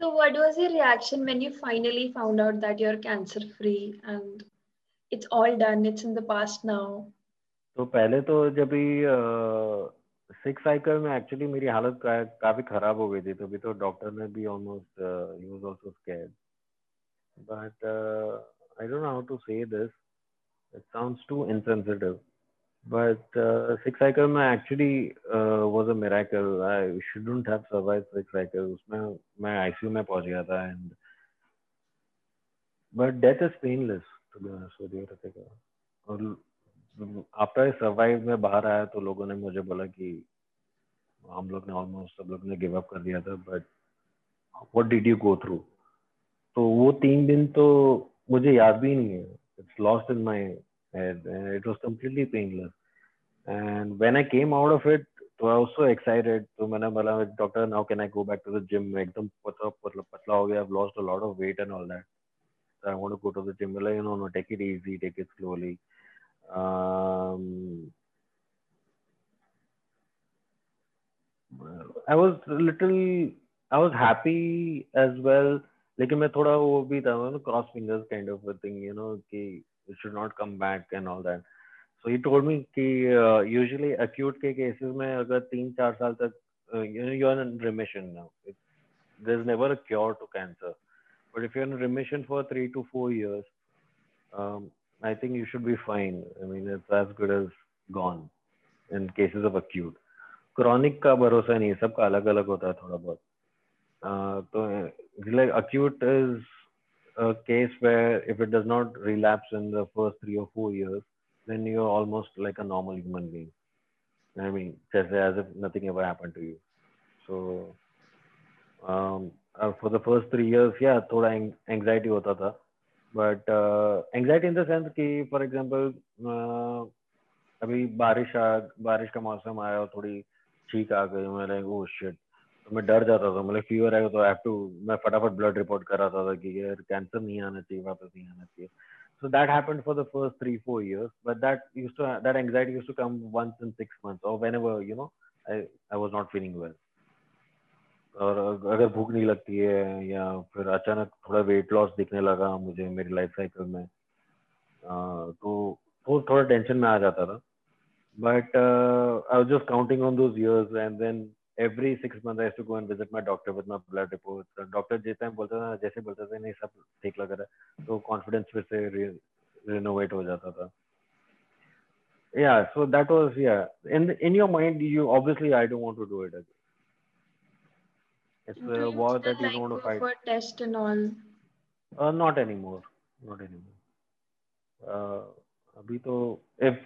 Speaker 1: So what was your reaction when you finally found out that you're cancer free and it's all done it's in the past now
Speaker 2: तो पहले तो जब भी six cycle में actually मेरी हालत का, काफी खराब हो गई थी तभी तो डॉक्टर ने भी almost he was also scared but I don't know how to say this it sounds too insensitive but uh, six cycle में actually uh, was a miracle I shouldn't have survived six cycle उसमें मैं ICU में पहुंच गया था and but death is painless और after survive में बाहर आया तो लोगों ने मुझे बोला कि हम लोग ने ऑलमोस्ट सब लोग ने गिव अप कर दिया था but what did you go through तो वो तीन दिन तो मुझे याद भी नहीं है। It's lost in my head it was completely painless and when I came out of it तो आई वाज सो एक्साइटेड तो मैंने बोला doctor now can I go back to the gym एकदम पतला पतला हो गया I lost a lot of weight and all that I want to go to the gym. Like, you know, no, take it easy, take it slowly. Um, I was little, I was happy as well. लेकिन मैं थोड़ा वो भी था ना cross fingers kind of a thing you know कि it should not come back and all that. So he told me कि uh, usually acute के cases में अगर तीन चार साल तक uh, you know you are in remission now. It, there's never a cure to cancer. But if you're in remission for three to four years, um, I think you should be fine. I mean, it's as good as gone in cases of acute. Chronic का भरोसा नहीं सबका अलग अलग होता है थोड़ा बहुत uh, तो like acute is a case where if it does not relapse in the first three or four years, then you're almost like a normal human being. I mean, just as if nothing ever happened to you. So, um, uh, for the first three years yeah थोड़ा anxiety होता था but uh, anxiety in the sense कि for example uh, अभी बारिश आ बारिश का मौसम आया और थोड़ी छींक आ गई मैं लाइक ओह शिट तो मैं डर जाता था मतलब फीवर आएगा तो हैव टू मैं फटाफट ब्लड रिपोर्ट कराता था कि यार कैंसर नहीं आना चाहिए वापस नहीं आना चाहिए so that happened for the first three four years but that used to that anxiety used to come once in six months or whenever you know i i was not feeling well और अगर भूख नहीं लगती है या फिर अचानक थोड़ा वेट लॉस दिखने लगा मुझे मेरी लाइफ साइकिल में तो तो थोड़ा टेंशन में आ जाता था। But I was just counting on those years and then every six month I to go and visit my doctor with my blood report doctor जिस टाइम बोलता था, जैसे बोलता था, नहीं, सब ठीक लग रहा है। तो कॉन्फिडेंस फिर से रिनोवेट हो जाता था। Yeah, so that was, yeah. In in your mind, you, obviously i don't want to do
Speaker 1: It's a war that you don't want to fight. For test and all.
Speaker 2: Uh, not anymore. Not anymore. Uh, अभी तो if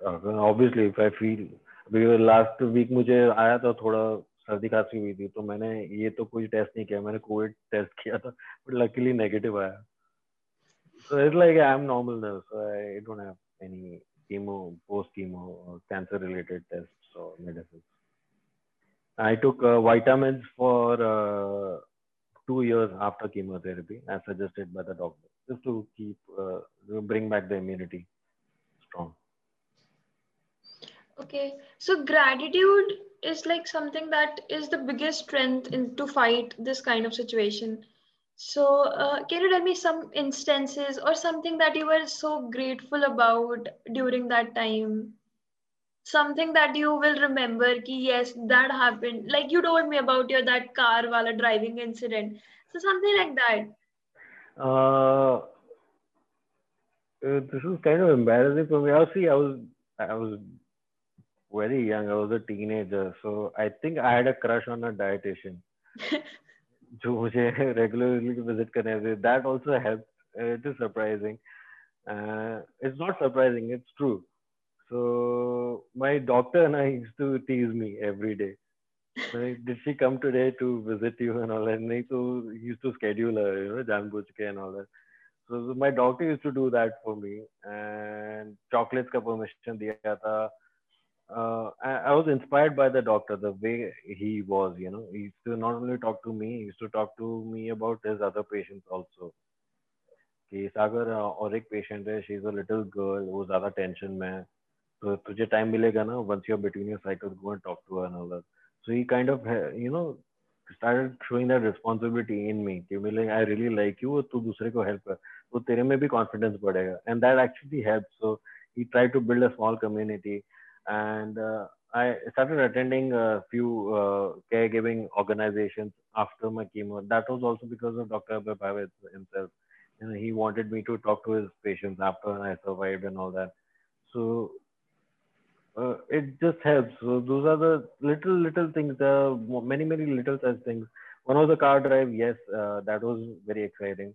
Speaker 2: uh, obviously if I feel अभी last week मुझे आया था थोड़ा सर्दी खांसी हुई थी तो मैंने ये तो कोई टेस्ट नहीं किया मैंने कोविड टेस्ट किया था बट लकीली नेगेटिव आया so it's like i'm normal now so i don't have any chemo post chemo cancer related tests or medicines I took uh, vitamins for uh, two years after chemotherapy, as suggested by the doctor, just to keep uh, bring back the immunity strong.
Speaker 1: Okay, so gratitude is like something that is the biggest strength in to fight this kind of situation. So, uh, can you tell me some instances or something that you were so grateful about during that time? something that you will remember ki yes that happened like you told me about your that car wala driving incident so something like that
Speaker 2: uh, uh, this is kind of embarrassing for me. Obviously, I was I was very young. I was a teenager, so I think I had a crush on a dietitian. (laughs) जो मुझे regularly visit करने थे. That also helped. it is surprising. Uh, it's not surprising. It's true. So my doctor and I used to tease me every day. Like, did she come today to visit you and all that? And so he used to schedule her, you know, Janbuchke and all that. So my doctor used to do that for me and chocolates ka permission diya tha. Uh, I, I, was inspired by the doctor, the way he was, you know, he used to not only talk to me, he used to talk to me about his other patients also. कि सागर और एक patient है she is a little girl वो ज्यादा tension में है तो तुझे टाइम मिलेगा ना once you are between your cycle go and talk to her other so he kind of you no started showing that responsibility in me कि मतलब I really like you तू दूसरे को help कर तो तेरे में भी confidence बढ़ेगा and that actually helps so he tried to build a small community and uh, I started attending a few uh, caregiving organizations after my chemo. That was also because of Dr. Abhay Bhavit himself. You know, he wanted me to talk to his patients after I survived and all that. So uh, it just helps. So those are the little little things. The many many little such things. One was the car drive. Yes, uh, that was very exciting.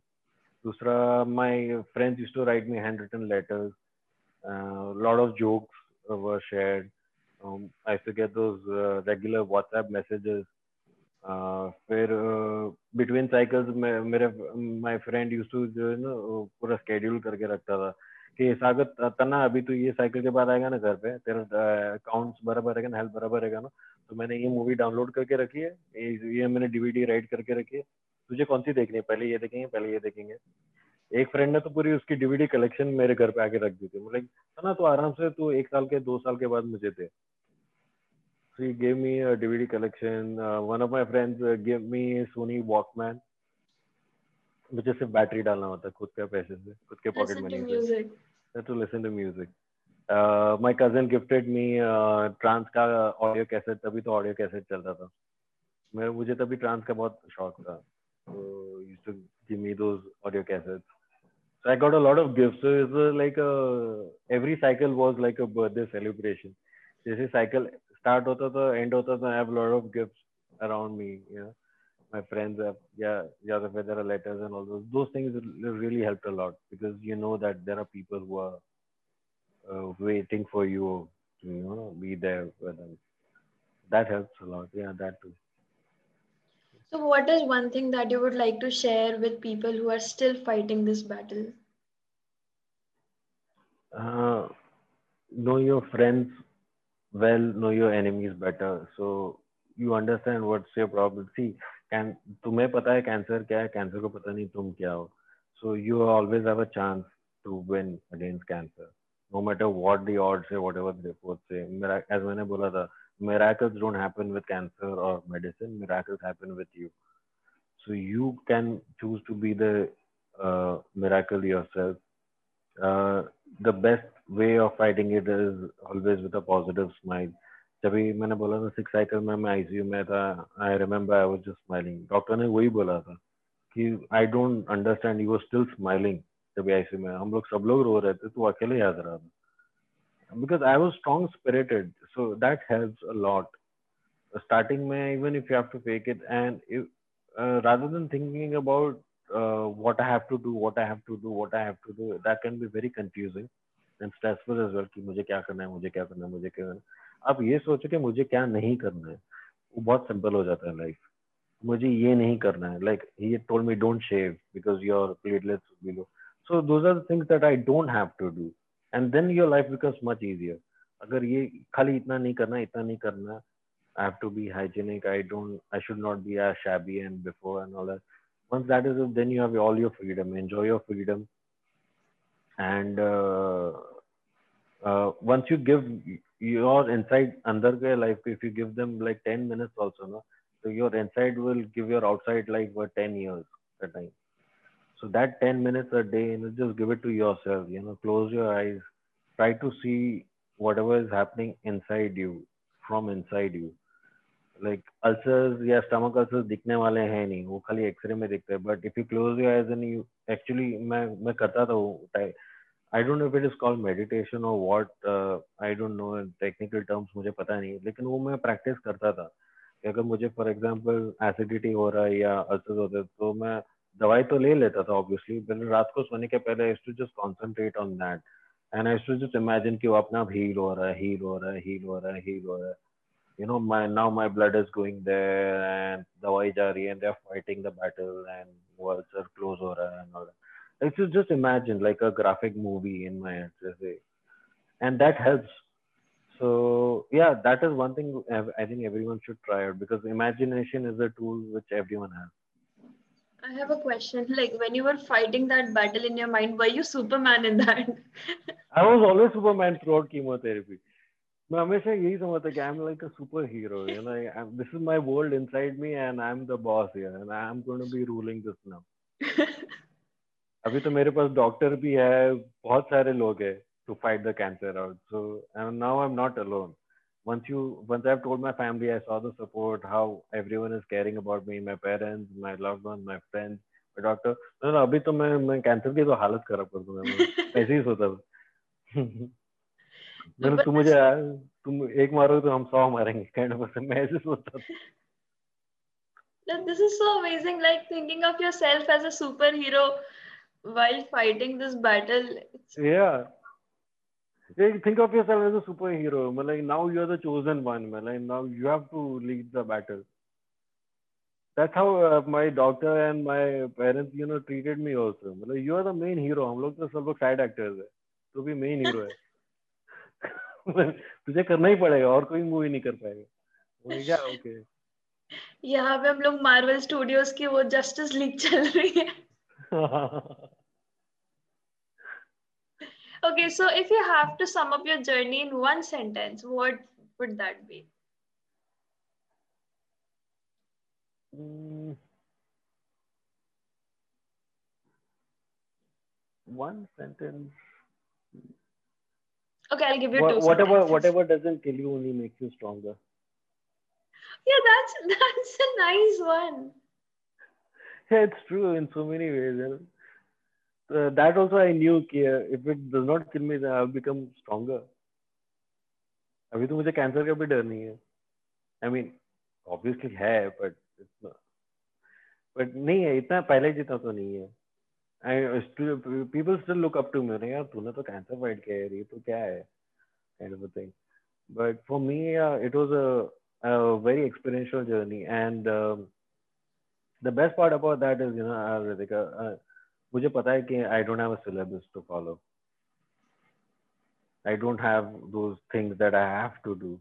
Speaker 2: Dusra, my friends used to write me handwritten letters. A uh, lot of jokes were shared. Um, I used to get those uh, regular WhatsApp messages. फिर between cycles मेरे my friend used to जो है ना पूरा schedule करके रखता था कि स्वागत तना अभी तो ये साइकिल के बाद आएगा ना घर पे तेरा अकाउंट्स बराबर रहेगा ना हेल्थ बराबर रहेगा ना तो मैंने ये मूवी डाउनलोड करके रखी है ये मैंने डीवीडी राइट करके रखी है तुझे कौन सी देखनी है? पहले ये देखेंगे पहले ये देखेंगे। एक फ्रेंड ने तो पूरी उसकी डीवीडी कलेक्शन मेरे घर पे आके रख दी थी मतलब ना तो आराम से तू एक साल के दो साल के बाद मुझे थे So he gave me a DVD collection. Uh, one of my friends uh, gave me Sony Walkman, मुझे सिर्फ़ बैटरी डालना होता है खुद के पैसे से खुद के पॉकेट मनी से। To listen to music. Uh, my cousin gifted me uh, trance का ऑडियो कैसेट तभी तो ऑडियो कैसेट चलता था मैं मुझे तभी ट्रांस का बहुत शौक था so used to give me those audio cassettes so i got a lot of gifts so it's uh, like a, every cycle was like a birthday celebration जैसे साइकिल स्टार्ट होता था एंड होता था I have lot of gifts around me you know my friends have yeah yeah the there are letters and all those those things really helped a lot because you know that there are people who are uh, waiting for you to you know be there with them. That helps a lot. Yeah that too.
Speaker 1: So what is one thing that you would like to share with people who are still fighting this battle?
Speaker 2: Uh, know your friends well know your enemies better. So you understand what's your problem. See तुम्हें पता है cancer क्या है? Cancer को पता नहीं तुम क्या हो. So you always have a chance to win against cancer no matter what the odds है व्हाटएवर द रिपोर्ट से मेरा एज मैंने बोला था miracles don't happen with cancer और medicine miracles happen with you so you can choose to be the miracle yourself the best way of fighting it is always with a positive smile जभी मैंने बोला था six cycle में मैं ICU में था I remember I was just smiling doctor ने वही बोला था कि I don't understand you were still smiling जब आईसीयू में हम लोग सब लोग रो रहे थे तो अकेले याद रहा था। Because I was strong spirited so that helps a lot starting में you have to fake it and if, uh, rather than thinking about uh, what I have to do, what I have to do, what I have to do, that can be very confusing and stressful as कि मुझे क्या करना है मुझे क्या करना है मुझे क्या करना है। आप ये सोचो कि मुझे क्या नहीं करना है वो बहुत सिंपल हो जाता है लाइफ मुझे ये नहीं करना है like he told me don't shave because your platelets below so those are things that I don't have to do and then your life becomes much easier अगर ये खाली इतना नहीं करना इतना नहीं करना I have to be hygienic. I don't. I should not be as shabby and before and all that. Once that is, then you have all your freedom. Enjoy your freedom, and uh, uh, once you give your inside under their life if you give them like 10 minutes also no so your inside will give your outside life for 10 years at time so that 10 minutes a day you know, just give it to yourself you know close your eyes try to see whatever is happening inside you from inside you like ulcers या stomach ulcers दिखने वाले हैं नहीं वो खाली x ray में दिखते हैं but if you close your eyes and you actually मैं मैं करता था वो I don't know if it is called meditation और what I don't know technical terms मुझे पता नहीं, लेकिन वो मैं प्रैक्टिस करता था। कि अगर मुझे फॉर एग्जांपल एसिडिटी हो रहा है या अल्सर होते तो मैं दवाई तो ले लेता था ऑब्वियसली लेकिन रात को सोने के पहले I to just concentrate on that and I to just imagine कि वो अपना हील हो रहा है, हील हो रहा है, हील हो रहा है, हील हो रहा है। You know, my, now my blood is going there and रही है and they're fighting the battle and worlds are close हो रहा and all that it's just, just imagine like a graphic movie in my head जैसे and that helps so yeah that is one thing i think everyone should try out because imagination is a tool which everyone has
Speaker 1: I have a question. Like when you were fighting that battle in your mind, were you Superman in that? (laughs)
Speaker 2: I was always Superman throughout chemotherapy. मैं हमेशा यही समझता कि I am like a super hero you know this is my world inside me and I am the boss here and I am going to be ruling this now अभी तो मेरे पास doctor भी है, बहुत सारे लोग है to fight the cancer now I am not alone once you once I told my family I saw the support how everyone is caring about me my parents my loved one friends doctor no no अभी तो मैं मैं cancer की तो हालत खराब कर दूँगा ऐसे ही सोचा था। (laughs) मतलब तुम मुझे, तुम एक मारोगे तो हम 100 मारेंगे काइंड ऑफ़ पर्सन मैं ऐसे सोचता था।
Speaker 1: This is so amazing, like thinking of yourself as a superhero. While fighting this battle.
Speaker 2: Yeah. think of yourself as a superhero. Like now you're the chosen one. Like now you have to lead the battle. That's how uh, my doctor and my parents, you know, treated me also. Like you are the main hero. हम लोग तो सब लोग side actors है. तो भी main hero है. तुझे करना ही पड़ेगा और कोई मूवी नहीं कर पाएगा क्या ओके
Speaker 1: यहाँ पे हम लोग मार्वल स्टूडियोज की वो जस्टिस लीग चल रही है okay so if you have to sum up your journey in one sentence what would that be
Speaker 2: mm. one sentence
Speaker 1: Okay, I'll give you
Speaker 2: Wha-
Speaker 1: two.
Speaker 2: Whatever,
Speaker 1: sentences.
Speaker 2: whatever doesn't kill you only makes you stronger.
Speaker 1: Yeah, that's (laughs) that's a nice one
Speaker 2: Yeah, it's true in so many ways. And, uh, that also I knew कि uh, if it does not kill me, then I'll become stronger. अभी तो मुझे cancer का भी डर नहीं है I mean obviously है बट बट नहीं है इतना पहले जितना तो नहीं है people still look up to me यार तूने तो कैंसर फाइट किया है ये तो क्या है kind of a thing but for me uh, it was a, a very experiential journey and um, the best part about that is you know uh, Ritika, uh, मुझे पता है कि I don't have a syllabus to follow I don't have those things that I have to do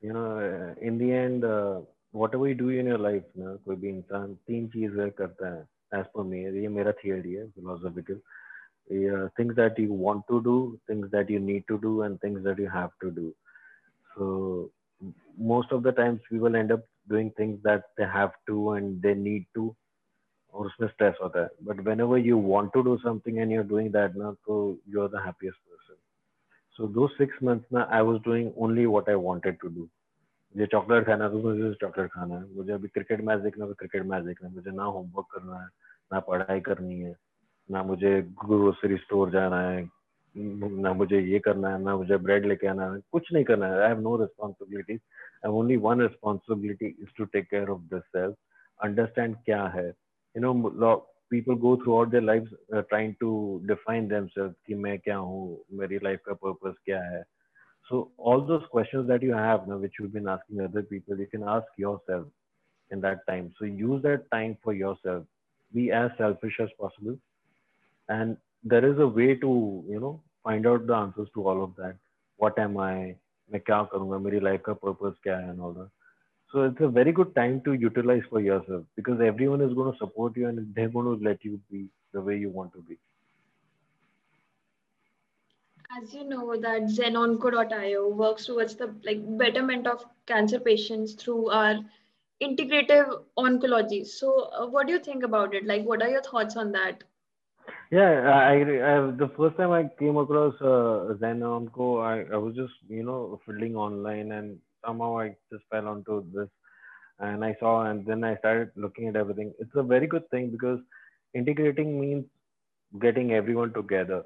Speaker 2: you know uh, in the end uh, whatever you do in your life ना कोई भी इंसान तीन चीजें करता है as per me ये मेरा theory है philosophical yeah, things that you want to do things that you need to do and things that you have to do so most of the times people end up doing things that they have to and they need to और उसमें stress होता है but whenever you want to do something and you're doing that ना तो you're the happiest person so those six months ना I was doing only what I wanted to do मुझे chocolate खाना है तो मुझे चॉकलेट खाना है मुझे अभी क्रिकेट मैच देखना है तो क्रिकेट मैच देखना है मुझे ना होमवर्क करना है ना पढ़ाई करनी है ना मुझे ग्रोसरी स्टोर जाना है ना मुझे ये करना है, ना मुझे ब्रेड लेके आना है, कुछ नहीं करना है। I have no responsibility I only one responsibility is to take care of this self understand क्या है। You know people go throughout their life trying to define them कि मैं क्या हूँ, मेरी लाइफ का पर्पज क्या है। So all those question that you have ना which been asking other people you can ask yourself in that time so use that time for yourself be as selfish as possible and there is a way to you know find out the answers to all of that what am i मैं क्या करूँगा मेरी life का purpose क्या है and all that so it's a very good time to utilize for yourself because everyone is going to support you and they're going to let you be the way you want to be
Speaker 1: as you know that zenonco.io works towards the like betterment of cancer patients through our integrative oncology so uh, what do you think about it like what are your thoughts on that
Speaker 2: yeah i, I the first time i came across uh, zenonco I, I was just you know fiddling online and somehow i just fell onto this and i saw and then i started looking at everything it's a very good thing because integrating means getting everyone together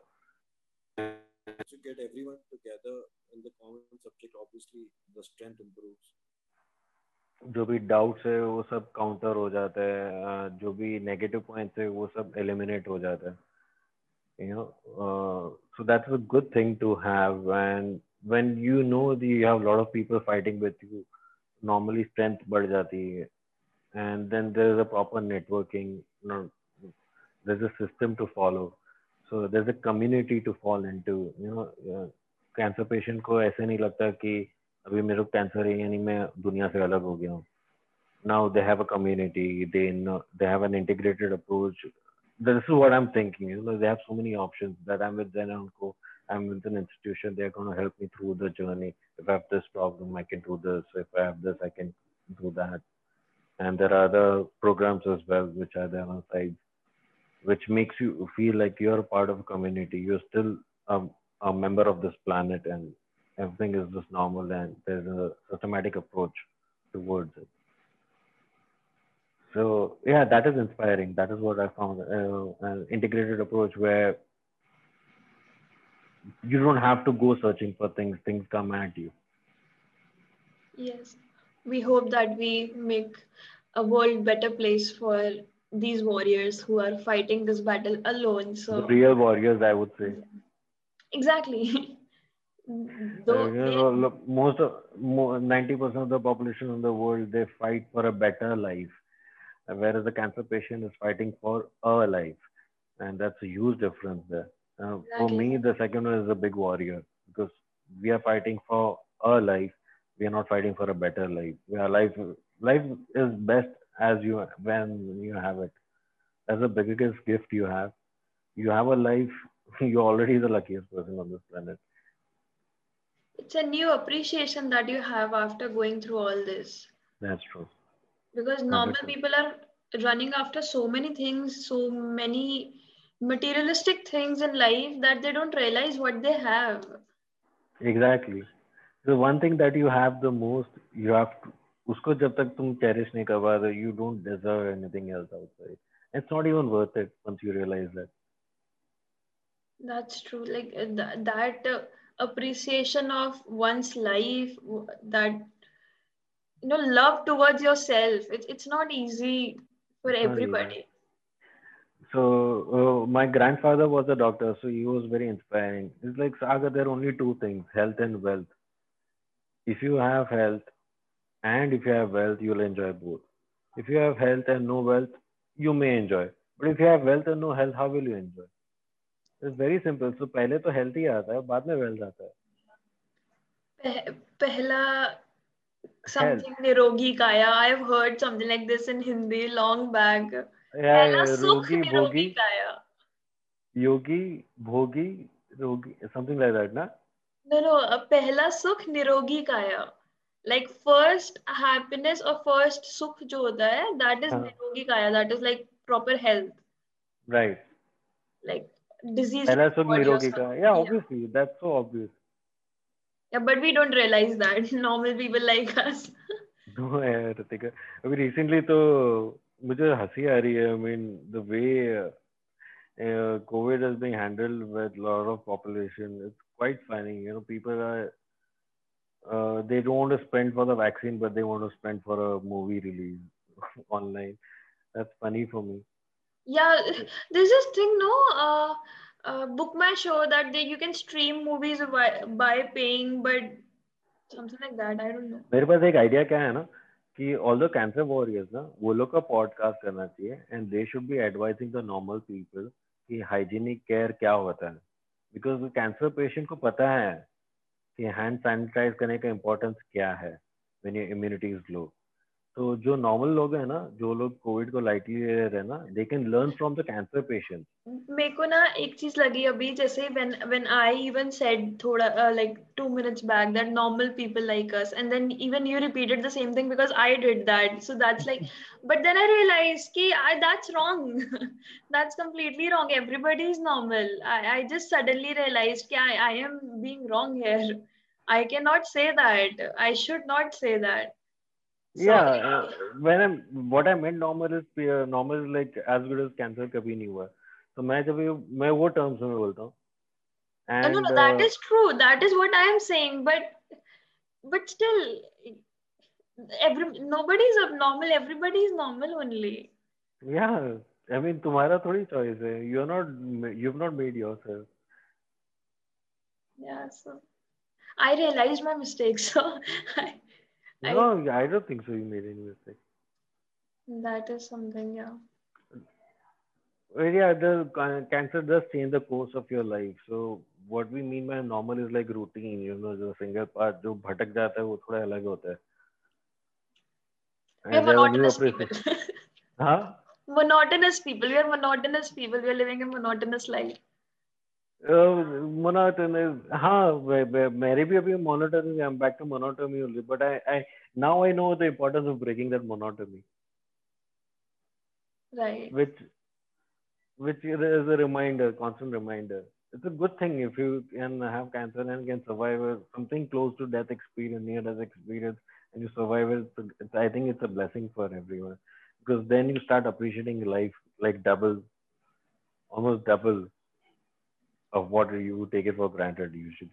Speaker 3: get everyone together in the common subject, obviously the strength improves.
Speaker 2: जो भी doubts है वो सब counter हो जाता है जो भी नेगेटिव पॉइंट्स है वो सब एलिमिनेट हो जाता है you no so that's a good thing to have and when you know the, you have a lot of people fighting with you normally strength बढ़ जाती है and then there is a proper networking you know, there's a system to follow so there's a community to fall into you know uh, cancer patient को ऐसे नहीं लगता कि अभी मेरे को कैंसर है यानी मैं दुनिया से अलग हो गया हूँ now they have a community they know they have an integrated approach this is what i'm thinking. You know they have so many options that i'm with Zenonco, i'm with an institution they're going to help me through the journey. If i have this problem i can do this. If i have this i can do that. And there are other programs as well which are there on side which makes you feel like you're a part of a community. You're still um, a member of this planet and everything is just normal and there's a systematic approach towards it. So yeah, that is inspiring. That is what I found uh, an integrated approach where you don't have to go searching for things; things come at you.
Speaker 1: Yes, we hope that we make a world better place for these warriors who are fighting this battle alone. So
Speaker 2: the real warriors, I would say.
Speaker 1: Exactly.
Speaker 2: Though (laughs) uh, look, most of ninety percent of the population in the world they fight for a better life, whereas the cancer patient is fighting for a life, and that's a huge difference there. Uh, exactly. For me, the second one is a big warrior because we are fighting for a life. We are not fighting for a better life. We are life. Life is best as you when you have it. That's the biggest gift you have. You have a life (laughs) you're already the luckiest person on this planet.
Speaker 1: It's a new appreciation that you have after going through all this.
Speaker 2: That's true
Speaker 1: Because normal 100%. people are running after so many things, so many materialistic things in life that they don't realize what they have.
Speaker 2: Exactly. The one thing that you have the most, you have to, उसको जब तक तुम cherish नहीं कर पा you don't deserve anything else outside. It's not even worth it once you realize that.
Speaker 1: That's true. Like uh, th- that uh, appreciation of one's life, that you know, love towards yourself. It's it's not easy for everybody.
Speaker 2: So uh, my grandfather was a doctor, so he was very inspiring. It's like Saga, there are only two things: health and wealth. If you have health, and if you have wealth, you'll enjoy both. If you have health and no wealth, you may enjoy. But if you have wealth and no health, how will you enjoy? It's very simple so पहले तो health ही आता है बाद में wealth आता
Speaker 1: है पहला something nirogi kaya i have heard something like this in hindi long back
Speaker 2: yeah, yeah rogi bhogi kaya yogi bhogi rogi something like that na
Speaker 1: no no pehla sukh nirogi kaya like first like first happiness और first सुख जो होता uh-huh. nirogi kaya that is like proper health
Speaker 2: right
Speaker 1: like disease
Speaker 2: pehla sukh nirogi kaya yeah obviously yeah. that's so obvious
Speaker 1: Yeah, but we don't realize that. (laughs) Normal people like us.
Speaker 2: no, yeah, Ritika. I mean, recently, तो मुझे हंसी आ रही है. I mean, the way uh, COVID has been handled with a lot of population, it's quite funny. You know, people are uh, they don't want to spend for the vaccine, but they want to spend for a movie release (laughs) online. That's funny for me
Speaker 1: yeah (laughs) there's this thing no uh, uh, book my show that they you can stream movies by, by paying but something like that i don't know.
Speaker 2: मेरे पास एक idea क्या है ना कि all the cancer warriors ना वो लोग का पॉडकास्ट करना चाहिए and they should be advising the normal people कि हाइजीनिक केयर क्या होता है। बिकॉज़ कैंसर पेशेंट को पता है कि हैंड सैनिटाइज करने का इम्पोर्टेंस क्या है when your immunity is low तो जो नॉर्मल लोग हैं ना जो लोग कोविड को लाइटली ले रहे हैं ना they can learn from the cancer patient
Speaker 1: मेरे को ना एक चीज लगी अभी जैसे when when I even said थोड़ा like two minutes back that normal people like us and then even you repeated the same thing because I did that so that's like but then I realise कि I that's wrong that's completely wrong everybody is normal I I just suddenly realise कि I I am being wrong here I cannot say that. I should not say that.
Speaker 2: yeah uh, when i'm what i meant normal is uh, normal is like as good as cancer kabhi nahi hua तो मैं जब मैं वो terms में बोलता हूँ And
Speaker 1: no, no, that
Speaker 2: uh,
Speaker 1: is true. That is what I am saying. But but still, every nobody is abnormal. Everybody is normal only.
Speaker 2: yeah, I mean, तुम्हारा थोड़ी choice है. You're not, you've not made yourself.
Speaker 1: Yeah. So I realized my mistake. So I,
Speaker 2: No, I don't think so. You made any mistake.
Speaker 1: that is something. Yeah.
Speaker 2: Well, yeah, the ca- cancer does change the course of your life. So what we mean by normal is like routine. You know, the single part जो भटक जाता है वो थोड़ा अलग होता है.
Speaker 1: We are
Speaker 2: And there are new
Speaker 1: monotonous people.
Speaker 2: appreciation- हाँ (laughs)
Speaker 1: monotonous people. We are monotonous people. We are living a monotonous life.
Speaker 2: monotony. Huh, maybe be monotony. I'm back to monotony only. But I, I now I know the importance of breaking that monotony.
Speaker 1: Right.
Speaker 2: Which which is a reminder, constant reminder. It's a good thing if you can have cancer and can survive something close to death experience, near death experience, and you survive it. It's, I think it's a blessing for everyone because then you start appreciating life like double, almost double of what you take it for granted usually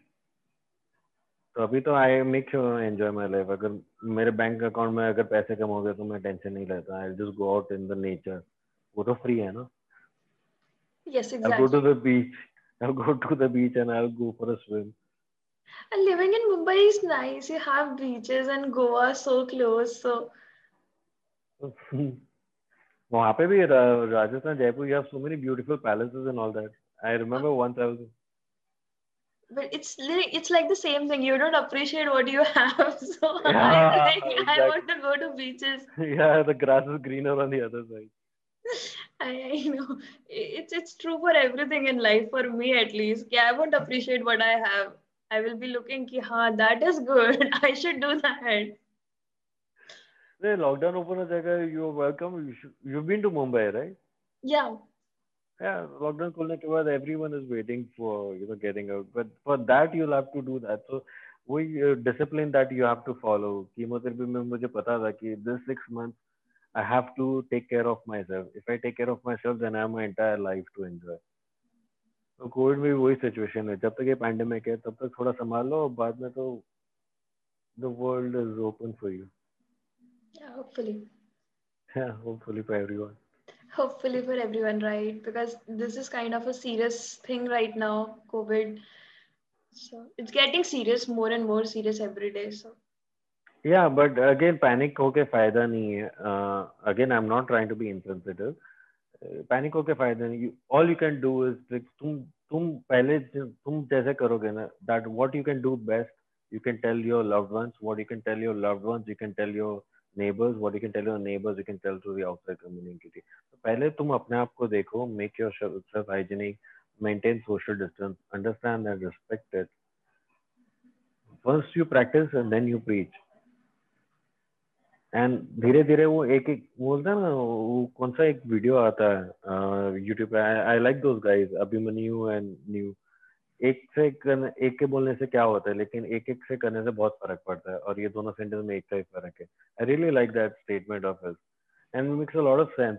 Speaker 2: तो अभी तो I make sure enjoy my life अगर मेरे bank account में अगर पैसे कम हो गए तो मैं टेंशन नहीं लेता I just go out in the nature वो तो फ्री है ना
Speaker 1: Yes,
Speaker 2: I'll go to
Speaker 1: exactly.
Speaker 2: the beach I'll go to the beach and I'll go for a swim
Speaker 1: And living in Mumbai is nice. You have beaches and Goa so close. So (laughs)
Speaker 2: वहाँ पे भी रा- Rajasthan Jaipur you have so many beautiful palaces and all that I remember once I was.
Speaker 1: But it's it's like the same thing. You don't appreciate what you have, (laughs) so
Speaker 2: yeah,
Speaker 1: I,
Speaker 2: exactly.
Speaker 1: I want to go to beaches. (laughs)
Speaker 2: Yeah, the grass is greener on the other side. (laughs)
Speaker 1: I, I know it's it's true for everything in life for me at least. Yeah, I won't appreciate what I have. I will be looking ki ha that is good. I should do that.
Speaker 2: The lockdown open ho jayega. You are welcome. You should, you've been to Mumbai, right?
Speaker 1: Yeah
Speaker 2: Yeah, lockdown खुलने के बाद everyone is waiting for you know getting out, but for that you'll have to do that. So वही uh, discipline that you have to follow. Chemotherapy में मुझे पता था कि this six months I have to take care of myself. If I take care of myself, then I have my entire life to enjoy. तो Covid में भी वही situation है जब तक ये पैंडेमिक है तब तक थोड़ा संभाल लो बाद में तो the world is open for you.
Speaker 1: yeah, hopefully.
Speaker 2: Yeah, hopefully for everyone.
Speaker 1: Hopefully for everyone, right? Because this is kind of a serious thing right now, COVID. So it's getting serious, more and more serious every day. So
Speaker 2: Yeah, but again, panic होके फायदा नहीं है. Uh, again, I'm not trying to be insensitive. Uh, panic होके फायदा नहीं. You, all you can do is like, तुम तुम पहले ज- तुम जैसे करोगे ना that what you can do best, you can tell your loved ones. What you can tell your loved ones, you can tell your neighbours what you can tell neighbours you can tell to the outside community तो पहले तुम अपने आप को देखो make yourself hygienic maintain social distance understand and respect it first you practise and then you preach and धीरे धीरे वो एक एक बोलते हैं ना, वो कौन सा एक वीडियो आता है यूट्यूब पे I like those guys Abhimanyu and new एक से करने एक के बोलने से क्या होता है लेकिन एक एक से करने से बहुत फर्क पड़ता है और ये दोनों सेंटेंस में एक का ही फर्क है I really like that statement of his and makes a lot of sense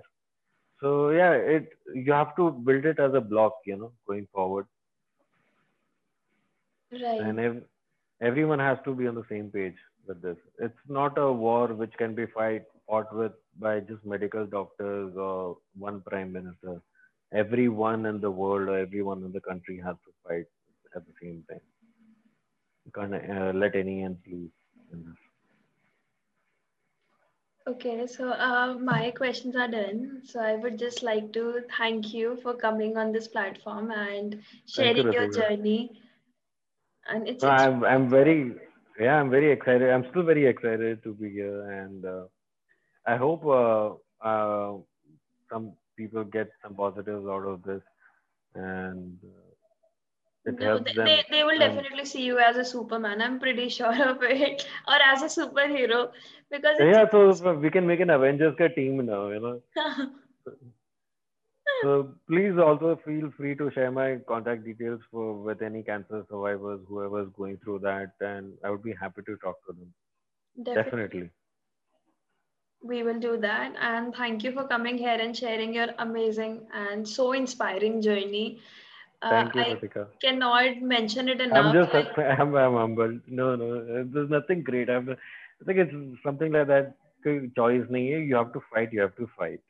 Speaker 2: so या it you have to build it as a block you know going forward
Speaker 1: right.
Speaker 2: and ev- everyone has to be on the same page with this. It's not a war which can be fight fought with by just medical doctors or one prime minister. Everyone in the world or everyone in the country has to fight at the same time. You can't uh, let any loose.
Speaker 1: Okay, so uh, my questions are done. So I would just like to thank you for coming on this platform and sharing your journey. And it's,
Speaker 2: No,
Speaker 1: it's
Speaker 2: I'm I'm very yeah I'm very excited. I'm still very excited to be here, and uh, I hope uh, uh, some people get some positives out of this, and it
Speaker 1: they,
Speaker 2: them.
Speaker 1: they, they will
Speaker 2: and-
Speaker 1: definitely see you as a superman i'm pretty (laughs) sure of it or as a superhero because
Speaker 2: yeah, so we can make an Avengers ka team now, you know. (laughs) So please also feel free to share my contact details for with any cancer survivors, whoever is going through that, and I would be happy to talk to them.
Speaker 1: definitely
Speaker 2: Definitely.
Speaker 1: we will do that and thank you for coming here and sharing your amazing and so inspiring journey
Speaker 2: Thank you,
Speaker 1: I
Speaker 2: Ritika.
Speaker 1: cannot mention it
Speaker 2: I'm
Speaker 1: enough.
Speaker 2: just,
Speaker 1: I-
Speaker 2: I'm, I'm humbled. No, no, there's nothing great. I'm, I think it's something like that. कोई choice नहीं है. You have to fight. You have to fight.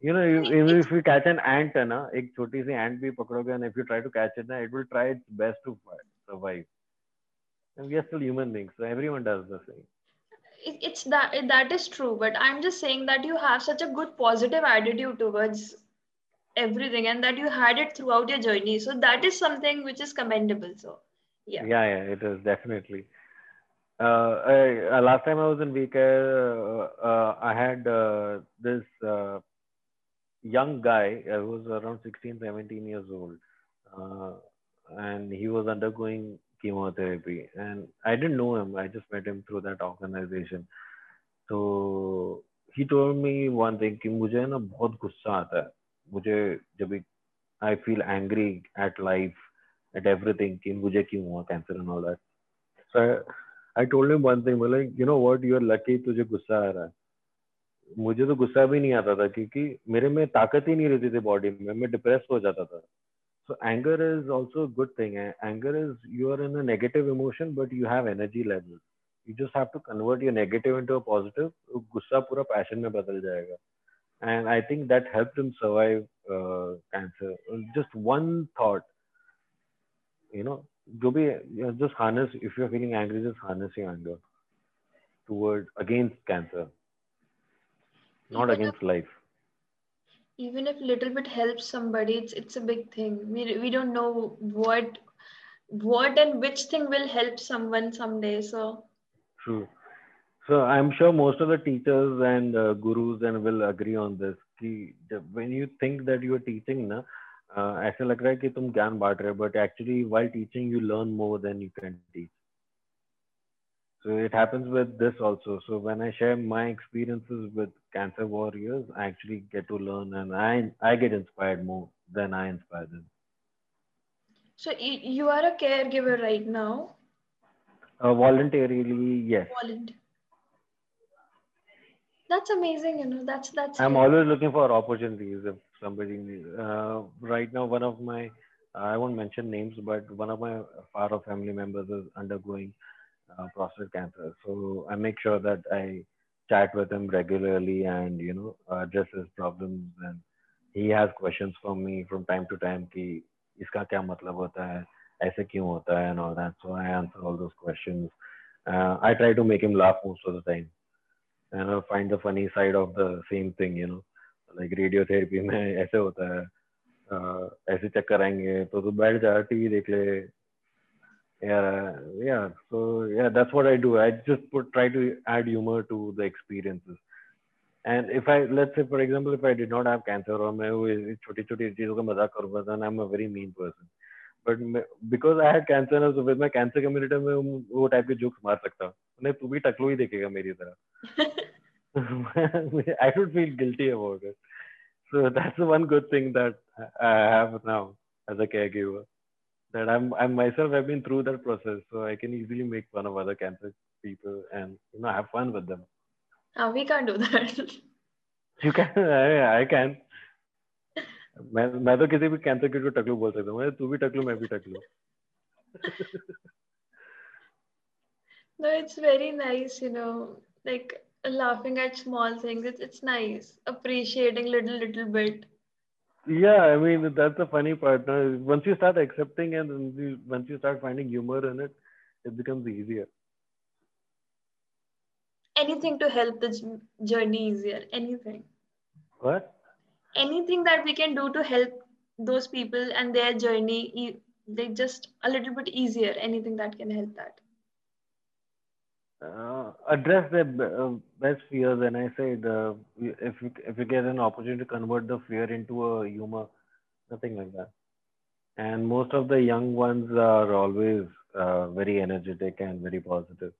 Speaker 2: You know, you, even if you catch an ant, है ना, एक छोटी सी ant भी पकड़ोगे, and if you try to catch it, ना, it will try its best to fi- survive. And we are still human beings, so everyone does the same.
Speaker 1: it- it's that that is true but i'm just saying that you have such a good positive attitude towards everything and that you had it throughout your journey so that is something which is commendable so yeah
Speaker 2: yeah, yeah it is definitely uh, I, uh, last time I was in V Care, uh, uh, I had uh, this uh, young guy who was around 16, 17 years old, and he was undergoing chemotherapy. And I didn't know him; I just met him through that organization. So he told me one thing कि मुझे ना बहुत गुस्सा मुझे जब I feel angry at life at everything कि मुझे क्यों हुआ cancer and all that so I told him one thing मतलब you know what you are lucky तुझे गुस्सा आ रहा है. मुझे तो गुस्सा भी नहीं आता था क्योंकि मेरे में ताकत ही नहीं रहती थी बॉडी में, मैं डिप्रेस हो जाता था। So anger is also good thing है anger is you are in a negative emotion but you have energy level you just have to convert your negative into a positive गुस्सा पूरा passion में बदल जाएगा। And I think that helped him survive uh, cancer. Just one thought, you know, जो भी you know, just harness. If you're feeling angry, just harness your anger toward against cancer, not
Speaker 1: Even
Speaker 2: against life.
Speaker 1: even if little bit helps somebody it's it's a big thing we, we don't know what what and which thing will help someone someday so
Speaker 2: True. So I'm sure most of the teachers and uh, gurus and will agree on this. कि जब when you think that you are teaching ना uh, ऐसा लग रहा है कि तुम ज्ञान बांट रहे हो but actually while teaching you learn more than you can teach. So it happens with this also. So when I share my experiences with cancer warriors, I actually get to learn and I I get inspired more than I inspire them.
Speaker 1: so you, you are a caregiver right now
Speaker 2: Uh, voluntarily, yes.
Speaker 1: volunteer that's amazing you know that's that's
Speaker 2: I'm
Speaker 1: it.
Speaker 2: always looking for opportunities if somebody needs. Uh, right now, one of my, I won't mention names, but one of my far off family members is undergoing uh, prostate cancer. So I make sure that I chat with him regularly and, you know, address his problems. And he has questions from me from time to time कि इसका क्या मतलब होता है ऐसे क्यों होता है and all that. So I answer all those questions. Uh, I try to make him laugh most of the time. and I find the funny side of the same thing, you know. Like radiotherapy में ऐसे होता है uh, ऐसे चक्कर आएंगे तो तू बैठ जा टीवी देख ले yeah yeah so yeah that's what I do I just put try to add humor to the experiences and if I let's say for example if I did not have cancer और मैं वो छोटी छोटी चीजों का मजाक करूँगा then I'm a very mean person मैं- because I had cancer ना, so with my cancer community में वो टाइप के जोक्स मार सकता हूँ नहीं तू भी टकलू ही देखेगा मेरी तरह I don't feel guilty about it. So that's the one good thing that I have now as a caregiver. That I'm I'm myself have been through that process, so I can easily make fun of other cancer people and you know have fun with them.
Speaker 1: Ah, we can't do that
Speaker 2: You can I, I can. मैं मैं तो किसी भी cancer kit को टकलू बोल सकता हूँ तू भी टकलू मैं भी टकलू
Speaker 1: no it's very nice you know like laughing at small things it's, it's nice appreciating little little bit
Speaker 2: Yeah, I mean that's the funny part. Now, once you start accepting and you, once you start finding humor in it, it becomes easier.
Speaker 1: anything to help the journey easier anything
Speaker 2: What?
Speaker 1: Anything that we can do to help those people and their journey they just a little bit easier anything that can help that.
Speaker 2: Uh, address the uh, best fears. And i say uh, if you if you get an opportunity to convert the fear into a humor nothing like that. And most of the young ones are always uh, very energetic and very positive.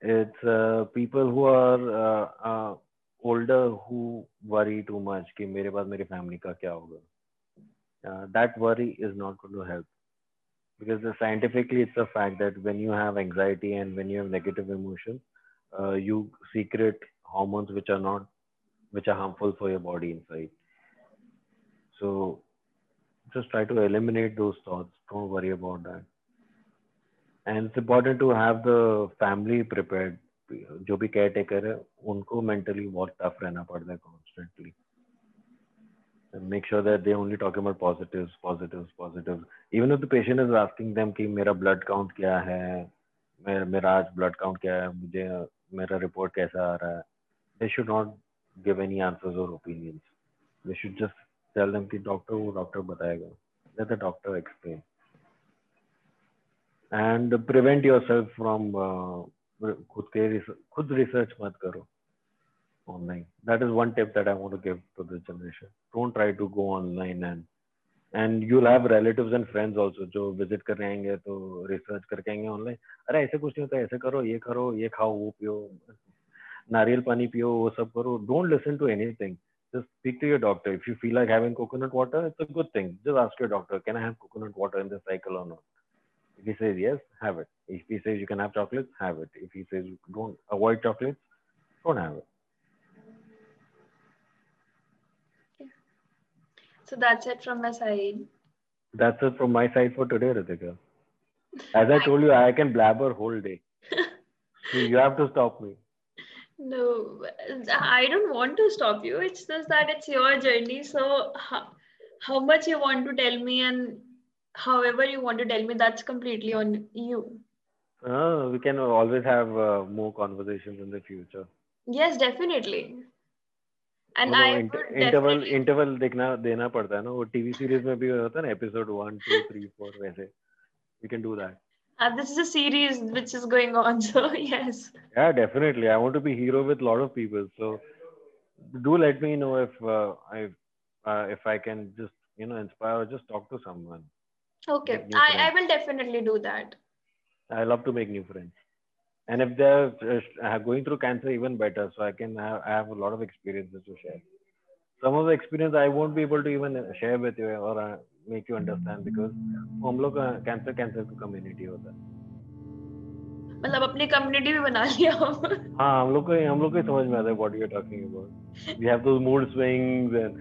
Speaker 2: It's uh, people who are uh, uh, older who worry too much कि मेरे बाद मेरी family का क्या होगा uh, that worry is not going to help because the scientifically it's a fact that when you have anxiety and when you have negative emotions uh, you secrete hormones which are not which are harmful for your body inside so just try to eliminate those thoughts. Don't worry about that. And it's important to have the family prepared. जो भी care taker है, उनको mentally बहुत tough रहना पड़ता है constantly make sure that they only talk about positive positive positive even if the patient is asking them कि मेरा ब्लड काउंट क्या है मेरा मेरा आज ब्लड काउंट क्या है, मुझे, मेरा रिपोर्ट कैसा आ रहा है they should not give any answers और opinions they should just tell them कि डॉक्टर वो डॉक्टर बताएगा। Let the doctor explain and prevent yourself from खुद के खुद रिसर्च मत करो। Online that is one tip that I want to give to the generation don't try to go online and and you have relatives and friends also जो visit करने आएँगे तो research करके आएँगे ऑनलाइन अरे ऐसे कुछ नहीं होता ऐसे करो ये करो ये खाओ वो पियो नारियल पानी पियो वो सब करो। Don't listen to anything Just speak to your doctor. If you feel like having coconut water, it's a good thing just ask your doctor can I have coconut water in the cycle or not? If he says yes, have it. If he says you can have chocolates have it if he says don't avoid chocolates don't have it
Speaker 1: So that's it from my side.
Speaker 2: That's it from my side for today, Ritika. As I told you, I can blabber whole day. so you have to stop me. (laughs)
Speaker 1: No, I don't want to stop you. It's just that it's your journey. So how, how much you want to tell me and however you want to tell me, that's completely on you.
Speaker 2: Uh, we can always have uh, more conversations in the future.
Speaker 1: Yes, definitely.
Speaker 2: And I interval interval देखना देना पड़ता है ना वो TV series में भी होता है ना एपिसोड 1 2 3 4 वैसे we can do that
Speaker 1: Uh, this is a series which is going on, (laughs) so yes.
Speaker 2: Yeah, definitely. I want to be hero with a lot of people. So do let me know if uh, I uh, if I can just you know inspire or just talk to someone.
Speaker 1: Okay, I, I will definitely do that.
Speaker 2: I love to make new friends and if they're uh, going through cancer even better so i can have, I have a lot of experiences to share some of the experience i won't be able to even share with you or uh, make you understand because हम लोग cancer cancer का community होता है
Speaker 1: मतलब अपनी community भी बना लिया
Speaker 2: हाँ हम लोग को हम लोग को समझ में आता है what you are talking about we have those mood swings and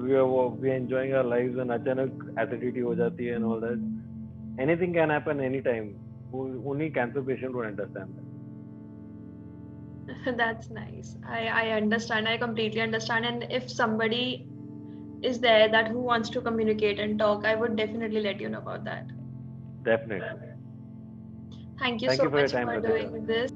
Speaker 2: we are we enjoying our lives and अचानक एसिडिटी हो जाती है and all that anything can happen any time only cancer patient would understand
Speaker 1: that. (laughs) That's nice. I, I understand. I completely understand. And if somebody is there that who wants to communicate and talk, I would definitely let you know about that.
Speaker 2: Definitely.
Speaker 1: Thank you Thank so you for much for doing this.